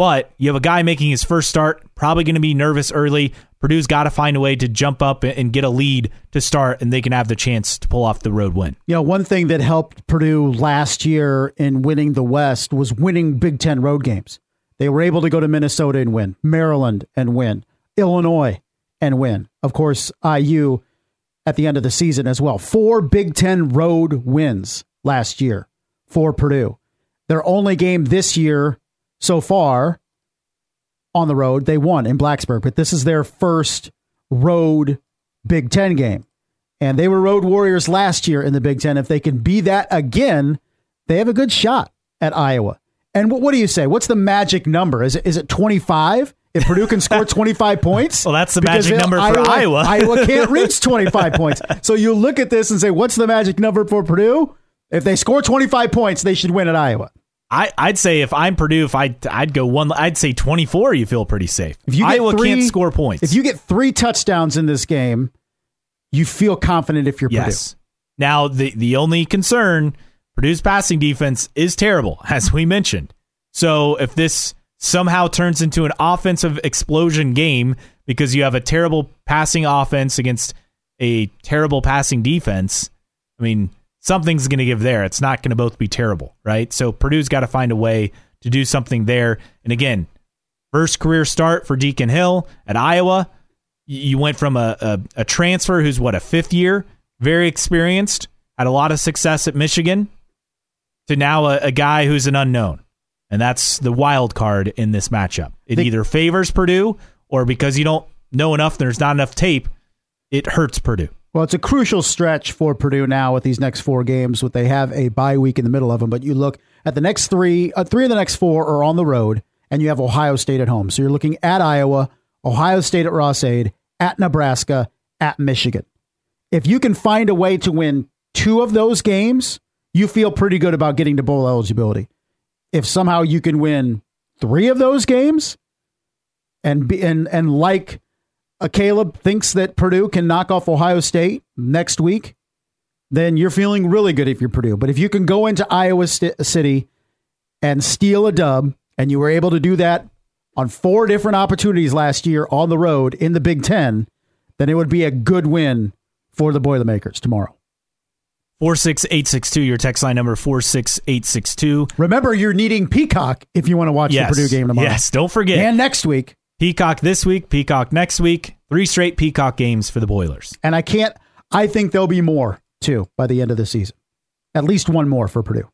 But you have a guy making his first start, probably going to be nervous early. Purdue's got to find a way to jump up and get a lead to start, and they can have the chance to pull off the road win. You know, one thing that helped Purdue last year in winning the West was winning Big Ten road games. They were able to go to Minnesota and win, Maryland and win, Illinois and win. Of course, IU at the end of the season as well. Four Big Ten road wins last year for Purdue. Their only game this year so far on the road. They won in Blacksburg, but this is their first road Big Ten game. And they were road warriors last year in the Big Ten. If they can be that again, they have a good shot at Iowa. And what, what do you say? What's the magic number? Is it is it 25? If Purdue can score *laughs* 25 points? Well, that's the magic number for Iowa. Iowa. *laughs* Iowa can't reach 25 points. *laughs* So you look at this and say, what's the magic number for Purdue? If they score 25 points, they should win at Iowa. I, I'd say if I'm Purdue, if I I'd go one, I'd say 24. You feel pretty safe. If you Iowa three, can't score points. If you get three touchdowns in this game, you feel confident if you're yes. Purdue. Now the the only concern, Purdue's passing defense is terrible, *laughs* as we mentioned. So if this somehow turns into an offensive explosion game because you have a terrible passing offense against a terrible passing defense, I mean something's going to give there. It's not going to both be terrible, right? So Purdue's got to find a way to do something there. And again, first career start for Deacon Hill at Iowa. You went from a, a, a transfer who's what a fifth year, very experienced, had a lot of success at Michigan, to now a, a guy who's an unknown, and that's the wild card in this matchup. It The- either favors Purdue or because you don't know enough, there's not enough tape, it hurts Purdue. Well, it's a crucial stretch for Purdue now with these next four games. With they have a bye week in the middle of them, but you look at the next three, uh, three of the next four are on the road, and you have Ohio State at home. So you're looking at Iowa, Ohio State at Ross-Ade, at Nebraska, at Michigan. If you can find a way to win two of those games, you feel pretty good about getting to bowl eligibility. If somehow you can win three of those games, and be and and like a Caleb thinks that Purdue can knock off Ohio State next week, then you're feeling really good if you're Purdue. But if you can go into Iowa St- City and steal a dub, and you were able to do that on four different opportunities last year on the road in the Big Ten, then it would be a good win for the Boilermakers tomorrow. 46862, your text line number 46862. Remember, you're needing Peacock if you want to watch Yes. the Purdue game tomorrow. Yes, don't forget. And next week. Peacock this week, Peacock next week. Three straight Peacock games for the Boilers. And I can't, I think there'll be more too by the end of the season. At least one more for Purdue.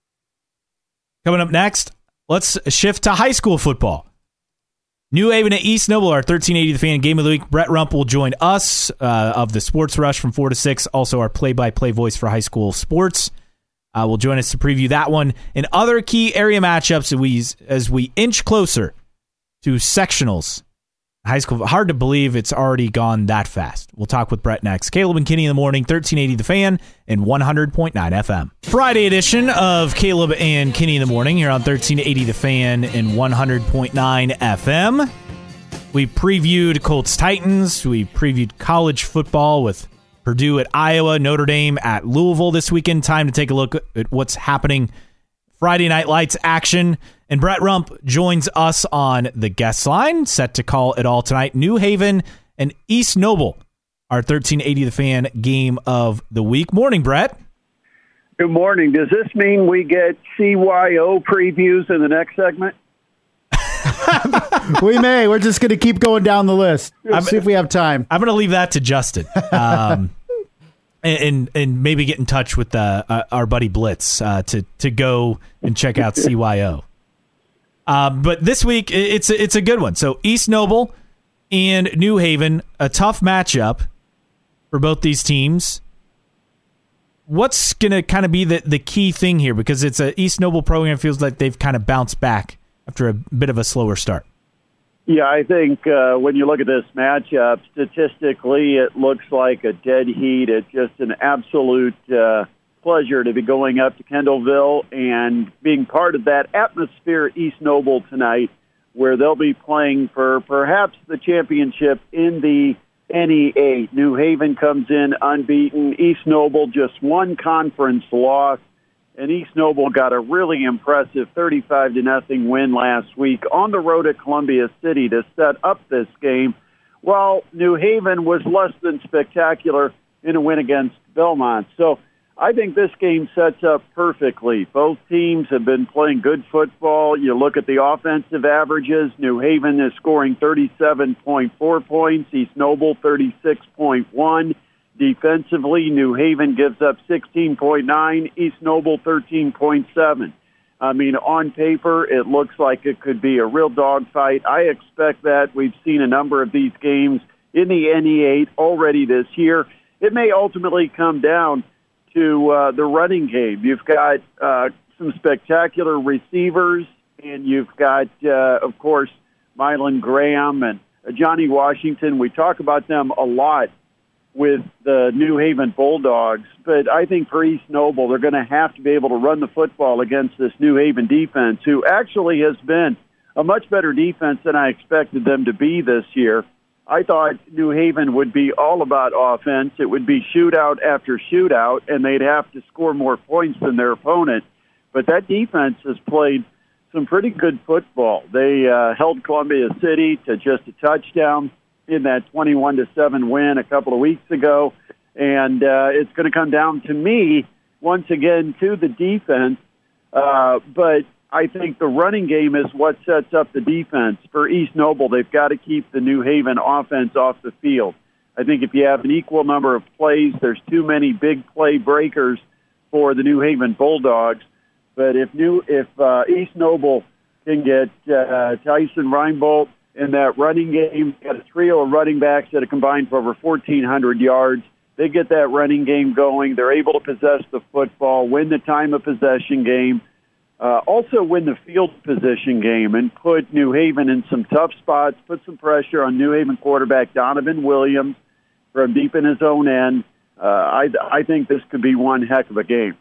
Coming up next, let's shift to high school football. New Haven at East Noble, our 1380 The Fan Game of the Week. Brett Rump will join us uh, of the Sports Rush from 4 to 6, also our play by play voice for high school sports. Uh, will join us to preview that one and other key area matchups as we, as we inch closer to sectionals. High school, hard to believe it's already gone that fast. We'll talk with Brett next. Caleb and Kenny in the morning, 1380 The Fan and 100.9 FM. Friday edition of Caleb and Kenny in the morning here on 1380 The Fan and 100.9 FM. We previewed Colts Titans. We previewed college football with Purdue at Iowa, Notre Dame at Louisville this weekend. Time to take a look at what's happening Friday Night Lights action. And Brett Rump joins us on the guest line, set to call it all tonight. New Haven and East Noble, our 1380 The Fan game of the week. Morning, Brett. Good morning. Does this mean we get CYO previews in the next segment? *laughs* we may. We're just going to keep going down the list. Let's see if we have time. I'm going to leave that to Justin. Um, and, and maybe get in touch with uh, uh, our buddy Blitz uh, to to go and check out *laughs* CYO. Uh, but this week it's a- it's a good one. So East Noble and New Haven, a tough matchup for both these teams. What's going to kind of be the, the key thing here? Because it's a East Noble program feels like they've kind of bounced back after a bit of a slower start. Yeah, I think uh, when you look at this matchup, statistically, it looks like a dead heat. It's just an absolute uh, pleasure to be going up to Kendallville and being part of that atmosphere East Noble tonight, where they'll be playing for perhaps the championship in the NE8. New Haven comes in unbeaten. East Noble just one conference loss. And East Noble got a really impressive 35 to nothing win last week on the road at Columbia City to set up this game. While New Haven was less than spectacular in a win against Belmont. So I think this game sets up perfectly. Both teams have been playing good football. You look at the offensive averages. New Haven is scoring 37.4 points. East Noble 36.1. Defensively, New Haven gives up 16.9, East Noble 13.7. I mean, on paper, it looks like it could be a real dogfight. I expect that. We've seen a number of these games in the NE8 already this year. It may ultimately come down to uh, the running game. You've got uh, some spectacular receivers, and you've got, uh, of course, Mylon Graham and uh, Johnny Washington. We talk about them a lot with the New Haven Bulldogs, but I think for East Noble, they're going to have to be able to run the football against this New Haven defense, who actually has been a much better defense than I expected them to be this year. I thought New Haven would be all about offense. It would be shootout after shootout, and they'd have to score more points than their opponent. But that defense has played some pretty good football. They uh, held Columbia City to just a touchdown in that 21 to 7 win a couple of weeks ago. And uh, it's going to come down to me once again to the defense. Uh, but I think the running game is what sets up the defense. For East Noble, they've got to keep the New Haven offense off the field. I think if you have an equal number of plays, there's too many big play breakers for the New Haven Bulldogs. But if new if uh, East Noble can get uh, Tyson Reinbold in that running game, got a trio of running backs that have combined for over 1,400 yards. They get that running game going. They're able to possess the football, win the time of possession game, uh, also win the field position game, and put New Haven in some tough spots. Put some pressure on New Haven quarterback Donovan Williams from deep in his own end. Uh, I, I think this could be one heck of a game.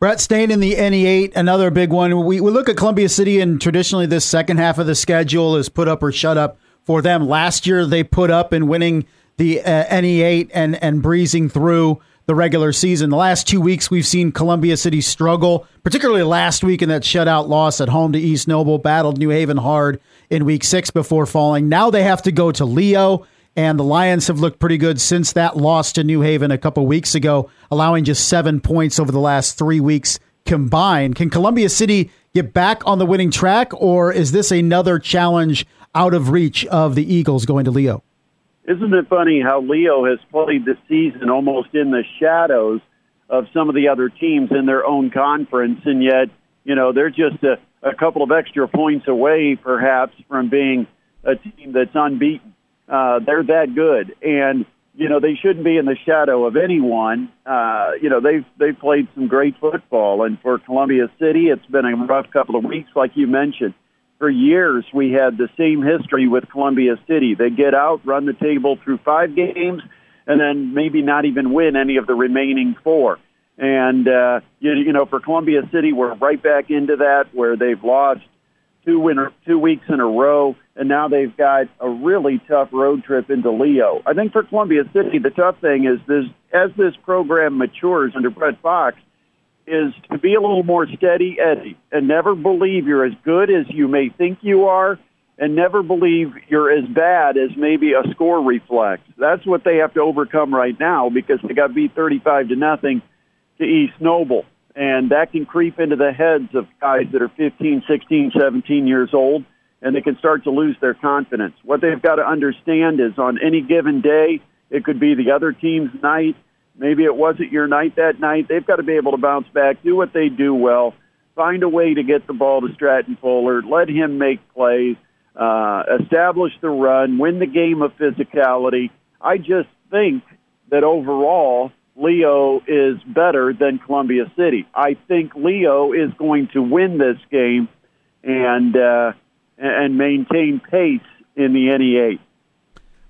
Brett, staying in the NE8, another big one. We, we look at Columbia City, and traditionally this second half of the schedule is put up or shut up for them. Last year they put up in winning the uh, NE8 and, and breezing through the regular season. The last two weeks we've seen Columbia City struggle, particularly last week in that shutout loss at home to East Noble, battled New Haven hard in week six before falling. Now they have to go to Leo and the Lions have looked pretty good since that loss to New Haven a couple weeks ago, allowing just seven points over the last three weeks combined. Can Columbia City get back on the winning track, or is this another challenge out of reach of the Eagles going to Leo? Isn't it funny how Leo has played the season almost in the shadows of some of the other teams in their own conference, and yet, you know, they're just a, a couple of extra points away, perhaps, from being a team that's unbeaten. Uh, they're that good, and you know they shouldn't be in the shadow of anyone. Uh, you know they've they've played some great football, and for Columbia City, it's been a rough couple of weeks, like you mentioned. For years, we had the same history with Columbia City. They get out, run the table through five games, and then maybe not even win any of the remaining four. And uh, you, you know, for Columbia City, we're right back into that where they've lost two winter, two weeks in a row, and now they've got a really tough road trip into Leo. I think for Columbia City, the tough thing is this: as this program matures under Brett Fox, is to be a little more steady Eddie and never believe you're as good as you may think you are, and never believe you're as bad as maybe a score reflects. That's what they have to overcome right now because they got beat 35 to nothing to East Noble and that can creep into the heads of guys that are 15, 16, 17 years old, and they can start to lose their confidence. What they've got to understand is on any given day, it could be the other team's night. Maybe it wasn't your night that night. They've got to be able to bounce back, do what they do well, find a way to get the ball to Stratton Fuller, let him make plays, uh, establish the run, win the game of physicality. I just think that overall, Leo is better than Columbia City. I think Leo is going to win this game and uh, and maintain pace in the NE8.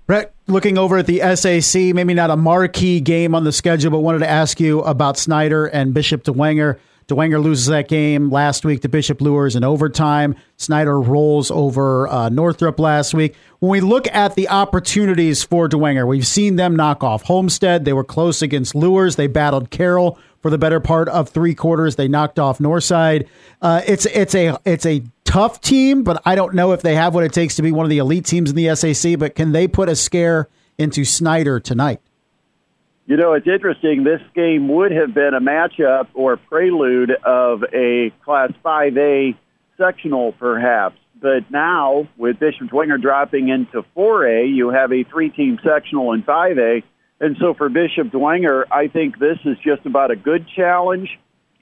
Brett, looking over at the SAC, maybe not a marquee game on the schedule, but wanted to ask you about Snyder and Bishop Dwenger. Dwenger loses that game last week to Bishop Luers in overtime. Snyder rolls over uh, Northrop last week. When we look at the opportunities for Dwenger, we've seen them knock off Homestead. They were close against Luers. They battled Carroll for the better part of three quarters. They knocked off Northside. Uh, it's it's a it's a tough team, but I don't know if they have what it takes to be one of the elite teams in the SAC. But can they put a scare into Snyder tonight? You know, it's interesting. This game would have been a matchup or prelude of a Class 5A sectional, perhaps. But now, with Bishop Dwenger dropping into 4A, you have a three-team sectional in 5A. And so for Bishop Dwenger, I think this is just about a good challenge.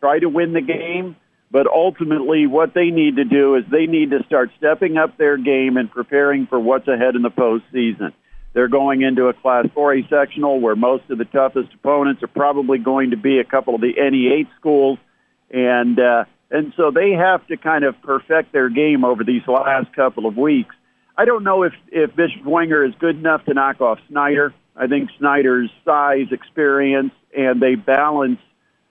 Try to win the game. But ultimately, what they need to do is they need to start stepping up their game and preparing for what's ahead in the postseason. They're going into a Class 4A sectional where most of the toughest opponents are probably going to be a couple of the NE8 schools, and uh, and so they have to kind of perfect their game over these last couple of weeks. I don't know if if Bishop Dwenger is good enough to knock off Snyder. I think Snyder's size, experience, and they balance.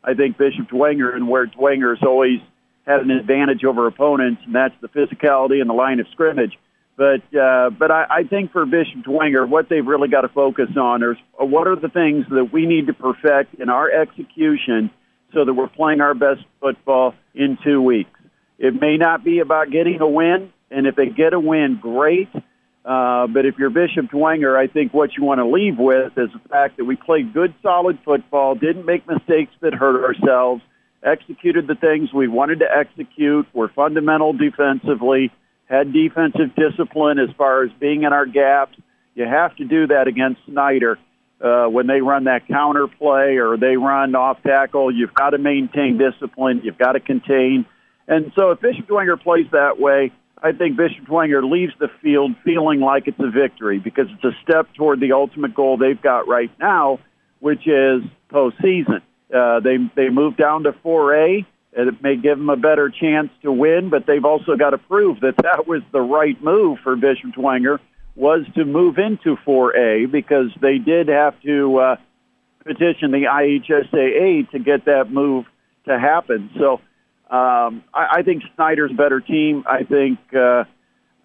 I think Bishop Dwenger and where Dwenger's always had an advantage over opponents, and that's the physicality and the line of scrimmage. But uh, but I, I think for Bishop Dwenger, what they've really got to focus on is uh, what are the things that we need to perfect in our execution so that we're playing our best football in two weeks. It may not be about getting a win, and if they get a win, great. Uh, but if you're Bishop Dwenger, I think what you want to leave with is the fact that we played good, solid football, didn't make mistakes that hurt ourselves, executed the things we wanted to execute, were fundamental defensively, had defensive discipline as far as being in our gaps, You have to do that against Snyder uh, when they run that counter play or they run off tackle. You've got to maintain discipline. You've got to contain. And so if Bishop Dwenger plays that way, I think Bishop Dwenger leaves the field feeling like it's a victory because it's a step toward the ultimate goal they've got right now, which is postseason. Uh, they they moved down to 4A. It may give them a better chance to win, but they've also got to prove that that was the right move for Bishop Dwenger was to move into 4A because they did have to uh, petition the IHSAA to get that move to happen. So um, I, I think Snyder's better team. I think uh,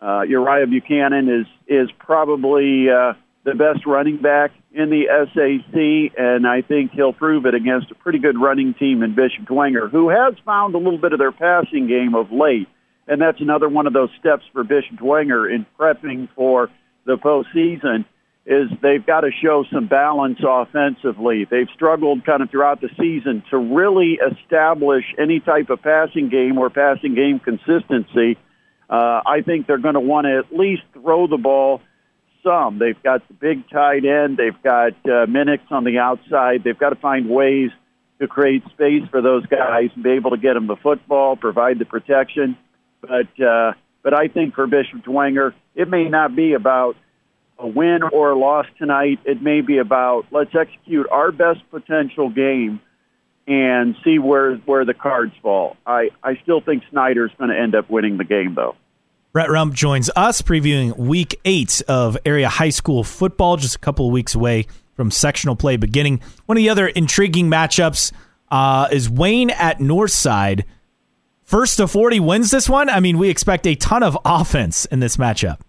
uh, Uriah Buchanan is is probably uh, the best running back in the SAC, and I think he'll prove it against a pretty good running team in Bishop Dwenger, who has found a little bit of their passing game of late. And that's another one of those steps for Bishop Dwenger in prepping for – the postseason is they've got to show some balance offensively. They've struggled kind of throughout the season to really establish any type of passing game or passing game consistency. Uh, I think they're going to want to at least throw the ball some. They've got the big tight end. They've got uh, Minix on the outside. They've got to find ways to create space for those guys and be able to get them the football, provide the protection. But uh, but I think for Bishop Dwenger, it may not be about a win or a loss tonight. It may be about let's execute our best potential game and see where where the cards fall. I, I still think Snyder's going to end up winning the game, though. Brett Rump joins us previewing week eight of area high school football, just a couple of weeks away from sectional play beginning. One of the other intriguing matchups uh, is Wayne at Northside. First to 40 wins this one. I mean, we expect a ton of offense in this matchup.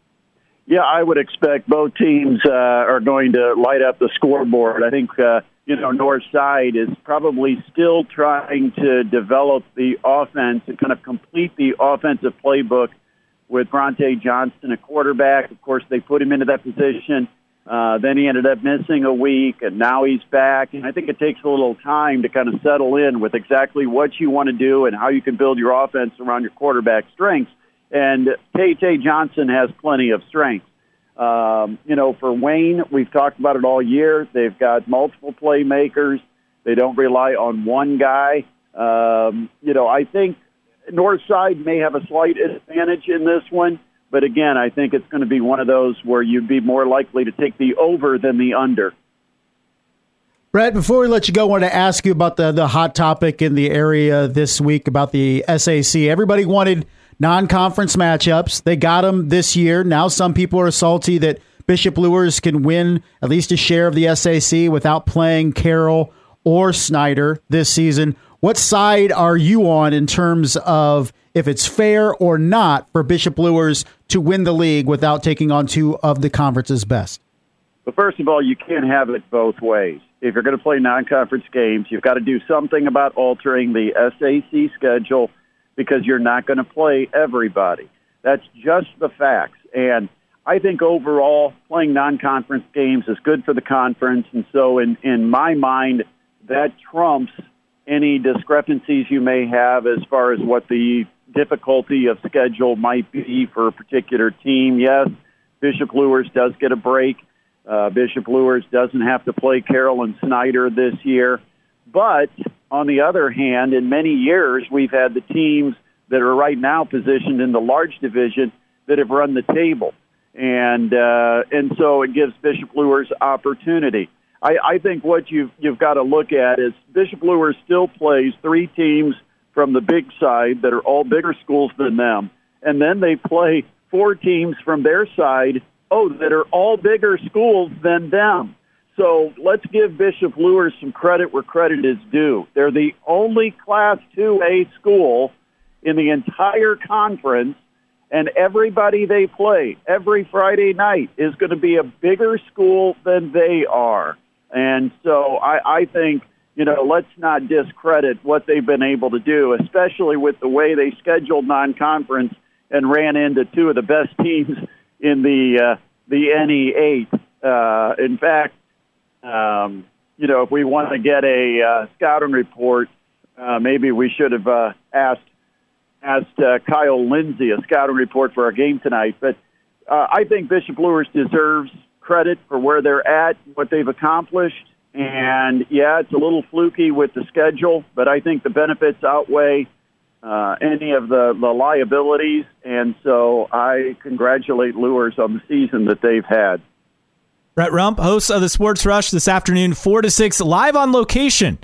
Yeah, I would expect both teams uh, are going to light up the scoreboard. I think, uh, you know, North Side is probably still trying to develop the offense and kind of complete the offensive playbook with Bronte Johnston, a quarterback. Of course, they put him into that position uh, then he ended up missing a week, and now he's back. And I think it takes a little time to kind of settle in with exactly what you want to do and how you can build your offense around your quarterback strengths. And Tate Johnson has plenty of strengths. Um, you know, for Wayne, we've talked about it all year. They've got multiple playmakers. They don't rely on one guy. Um, you know, I think Northside may have a slight advantage in this one. But again, I think it's going to be one of those where you'd be more likely to take the over than the under. Brett, before we let you go, I want to ask you about the, the hot topic in the area this week about the SAC. Everybody wanted non conference matchups. They got them this year. Now, some people are salty that Bishop Luers can win at least a share of the SAC without playing Carroll or Snyder this season. What side are you on in terms of if it's fair or not for Bishop Luers to win the league without taking on two of the conference's best? Well, first of all, you can't have it both ways. If you're going to play non-conference games, you've got to do something about altering the SAC schedule because you're not going to play everybody. That's just the facts. And I think overall, playing non-conference games is good for the conference. And so, in in my mind, that trumps any discrepancies you may have as far as what the difficulty of schedule might be for a particular team. Yes, Bishop Luers does get a break. Uh, Bishop Luers doesn't have to play Carroll and Snyder this year. But on the other hand, in many years, we've had the teams that are right now positioned in the large division that have run the table. And, uh, and so it gives Bishop Luers opportunity. I, I think what you've, you've got to look at is Bishop Luers still plays three teams from the big side that are all bigger schools than them. And then they play four teams from their side, oh, that are all bigger schools than them. So let's give Bishop Luers some credit where credit is due. They're the only Class 2A school in the entire conference, and everybody they play every Friday night is going to be a bigger school than they are. And so I, I think you know, let's not discredit what they've been able to do, especially with the way they scheduled non-conference and ran into two of the best *laughs* teams in the uh, the NE8. Uh, in fact, um, you know, if we want to get a uh, scouting report, uh, maybe we should have uh, asked asked uh, Kyle Lindsay a scouting report for our game tonight. But uh, I think Bishop Luers deserves credit for where they're at, what they've accomplished. And yeah, it's a little fluky with the schedule, but I think the benefits outweigh uh, any of the, the liabilities. And so I congratulate Luers on the season that they've had. Brett Rump, host of the Sports Rush this afternoon, 4 to 6, live on location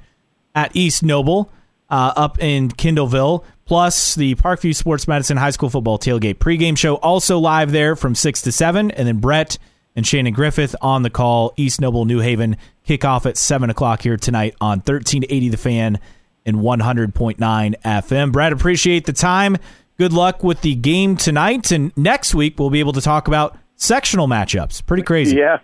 at East Noble uh, up in Kendallville. Plus, the Parkview Sports Medicine High School Football Tailgate pregame show also live there from 6 to 7. And then Brett and Shannon Griffith on the call. East Noble, New Haven, kickoff at 7 o'clock here tonight on 1380 The Fan and 100.9 FM. Brad, appreciate the time. Good luck with the game tonight. And next week, we'll be able to talk about sectional matchups. Pretty crazy. Yeah.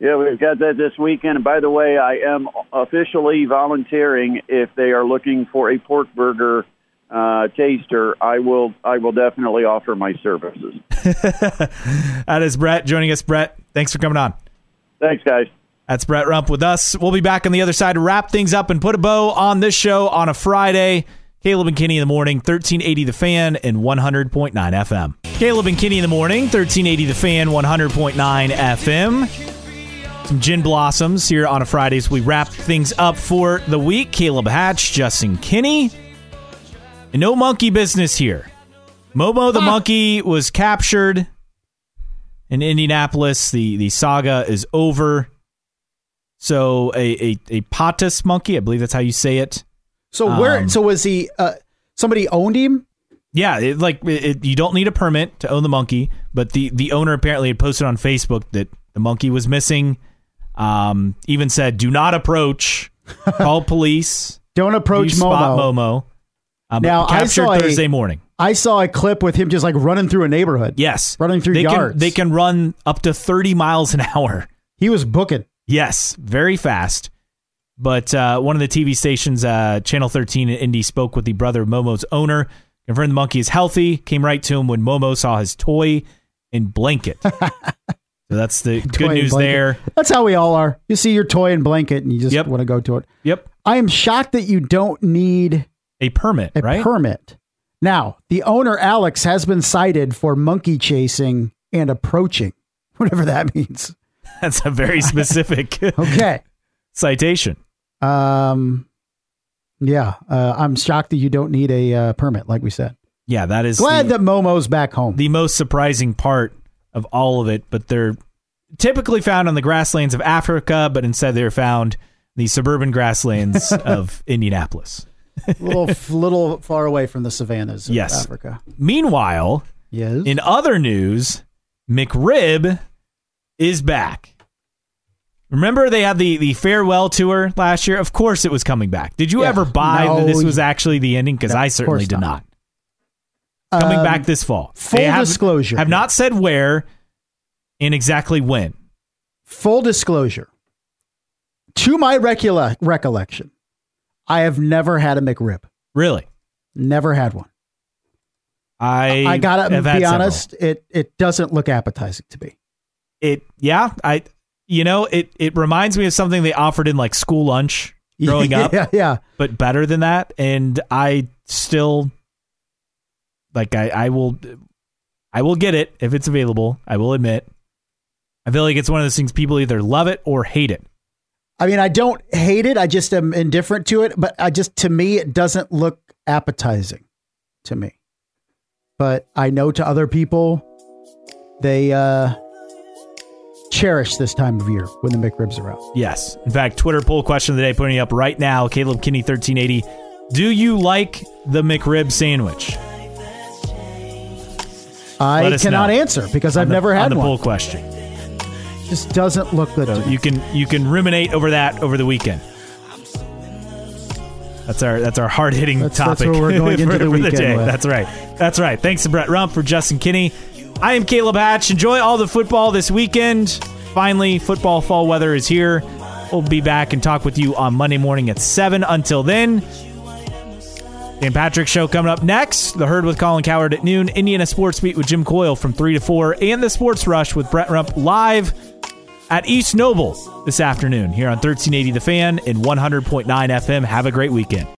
Yeah, we've got that this weekend. And by the way, I am officially volunteering if they are looking for a pork burger uh, taster. I will. I will definitely offer my services. *laughs* that is Brett joining us. Brett, thanks for coming on. Thanks, guys. That's Brett Rump with us. We'll be back on the other side to wrap things up and put a bow on this show on a Friday. Caleb and Kenny in the morning, 1380 The Fan and 100.9 FM. Caleb and Kenny in the morning, 1380 The Fan, 100.9 FM some gin blossoms here on a Friday as we wrap things up for the week. Caleb Hatch, Justin Kinney. And no monkey business here. Momo the monkey was captured in Indianapolis. The the saga is over. So a a, a Patas monkey, I believe that's how you say it. So where? Um, so was he? Uh, somebody owned him. Yeah, it, like it, you don't need a permit to own the monkey, but the the owner apparently had posted on Facebook that the monkey was missing um, even said, "Do not approach. Call *laughs* police. Don't approach you Momo." Spot Momo. Um, now captured I saw Thursday a, morning. I saw a clip with him just like running through a neighborhood. Yes, running through they yards. Can, they can run up to thirty miles an *laughs* hour. He was booking. Yes, very fast. But uh, one of the TV stations, uh, Channel 13 in Indy, spoke with the brother of Momo's owner, confirmed the monkey is healthy, came right to him when Momo saw his toy and blanket. *laughs* So that's the good news there. That's how we all are. You see your toy and blanket and you just yep. want to go to it. Yep. I am shocked that you don't need a permit, a right? permit. Now, the owner Alex has been cited for monkey chasing and approaching, *laughs* whatever that means. That's a very *laughs* specific *laughs* okay citation. Um, yeah, uh, I'm shocked that you don't need a uh, permit, like we said. Yeah, that is glad the, that Momo's back home. The most surprising part of all of it, but they're typically found on the grasslands of Africa, but instead they're found the suburban grasslands of Indianapolis. A little, *laughs* little far away from the savannas of yes. Africa. Meanwhile, yes. in other news, McRib is back. Remember they had the, the farewell tour last year? Of course it was coming back. Did you yeah. ever buy no, that this was actually the ending? Because no, I certainly did not. not coming um, back this fall. Full they disclosure. Have, have not said where and exactly when. Full disclosure. To my recula- recollection, I have never had a McRib. Really? Never had one. I I gotta be honest. Several. It it doesn't look appetizing to me. It yeah. I you know it it reminds me of something they offered in like school lunch growing *laughs* yeah, up. Yeah, yeah. But better than that, and I still like I, I will I will get it if it's available. I will admit. I feel like it's one of those things people either love it or hate it. I mean, I don't hate it. I just am indifferent to it, but I just to me it doesn't look appetizing to me. But I know to other people they uh cherish this time of year when the McRibs are out. Yes. In fact, Twitter poll question of the day putting up right now, Caleb Kinney 1380. Do you like the McRib sandwich? I cannot know. answer because I've the, never had on the one. poll question. Just doesn't look good. So you can you can ruminate over that over the weekend. That's our that's our hard hitting topic. That's where we're going *laughs* into for, the weekend. The that's right. That's right. Thanks to Brett Rump for Justin Kinney. I am Caleb Hatch. Enjoy all the football this weekend. Finally, football fall weather is here. We'll be back and talk with you on Monday morning at seven. Until then, Dan Patrick Show coming up next. The Herd with Colin Cowherd at noon. Indiana Sports Beat with Jim Coyle from 3 to 4. And the Sports Rush with Brett Rump live at East Noble this afternoon here on 1380 The Fan and 100.9 FM. Have a great weekend.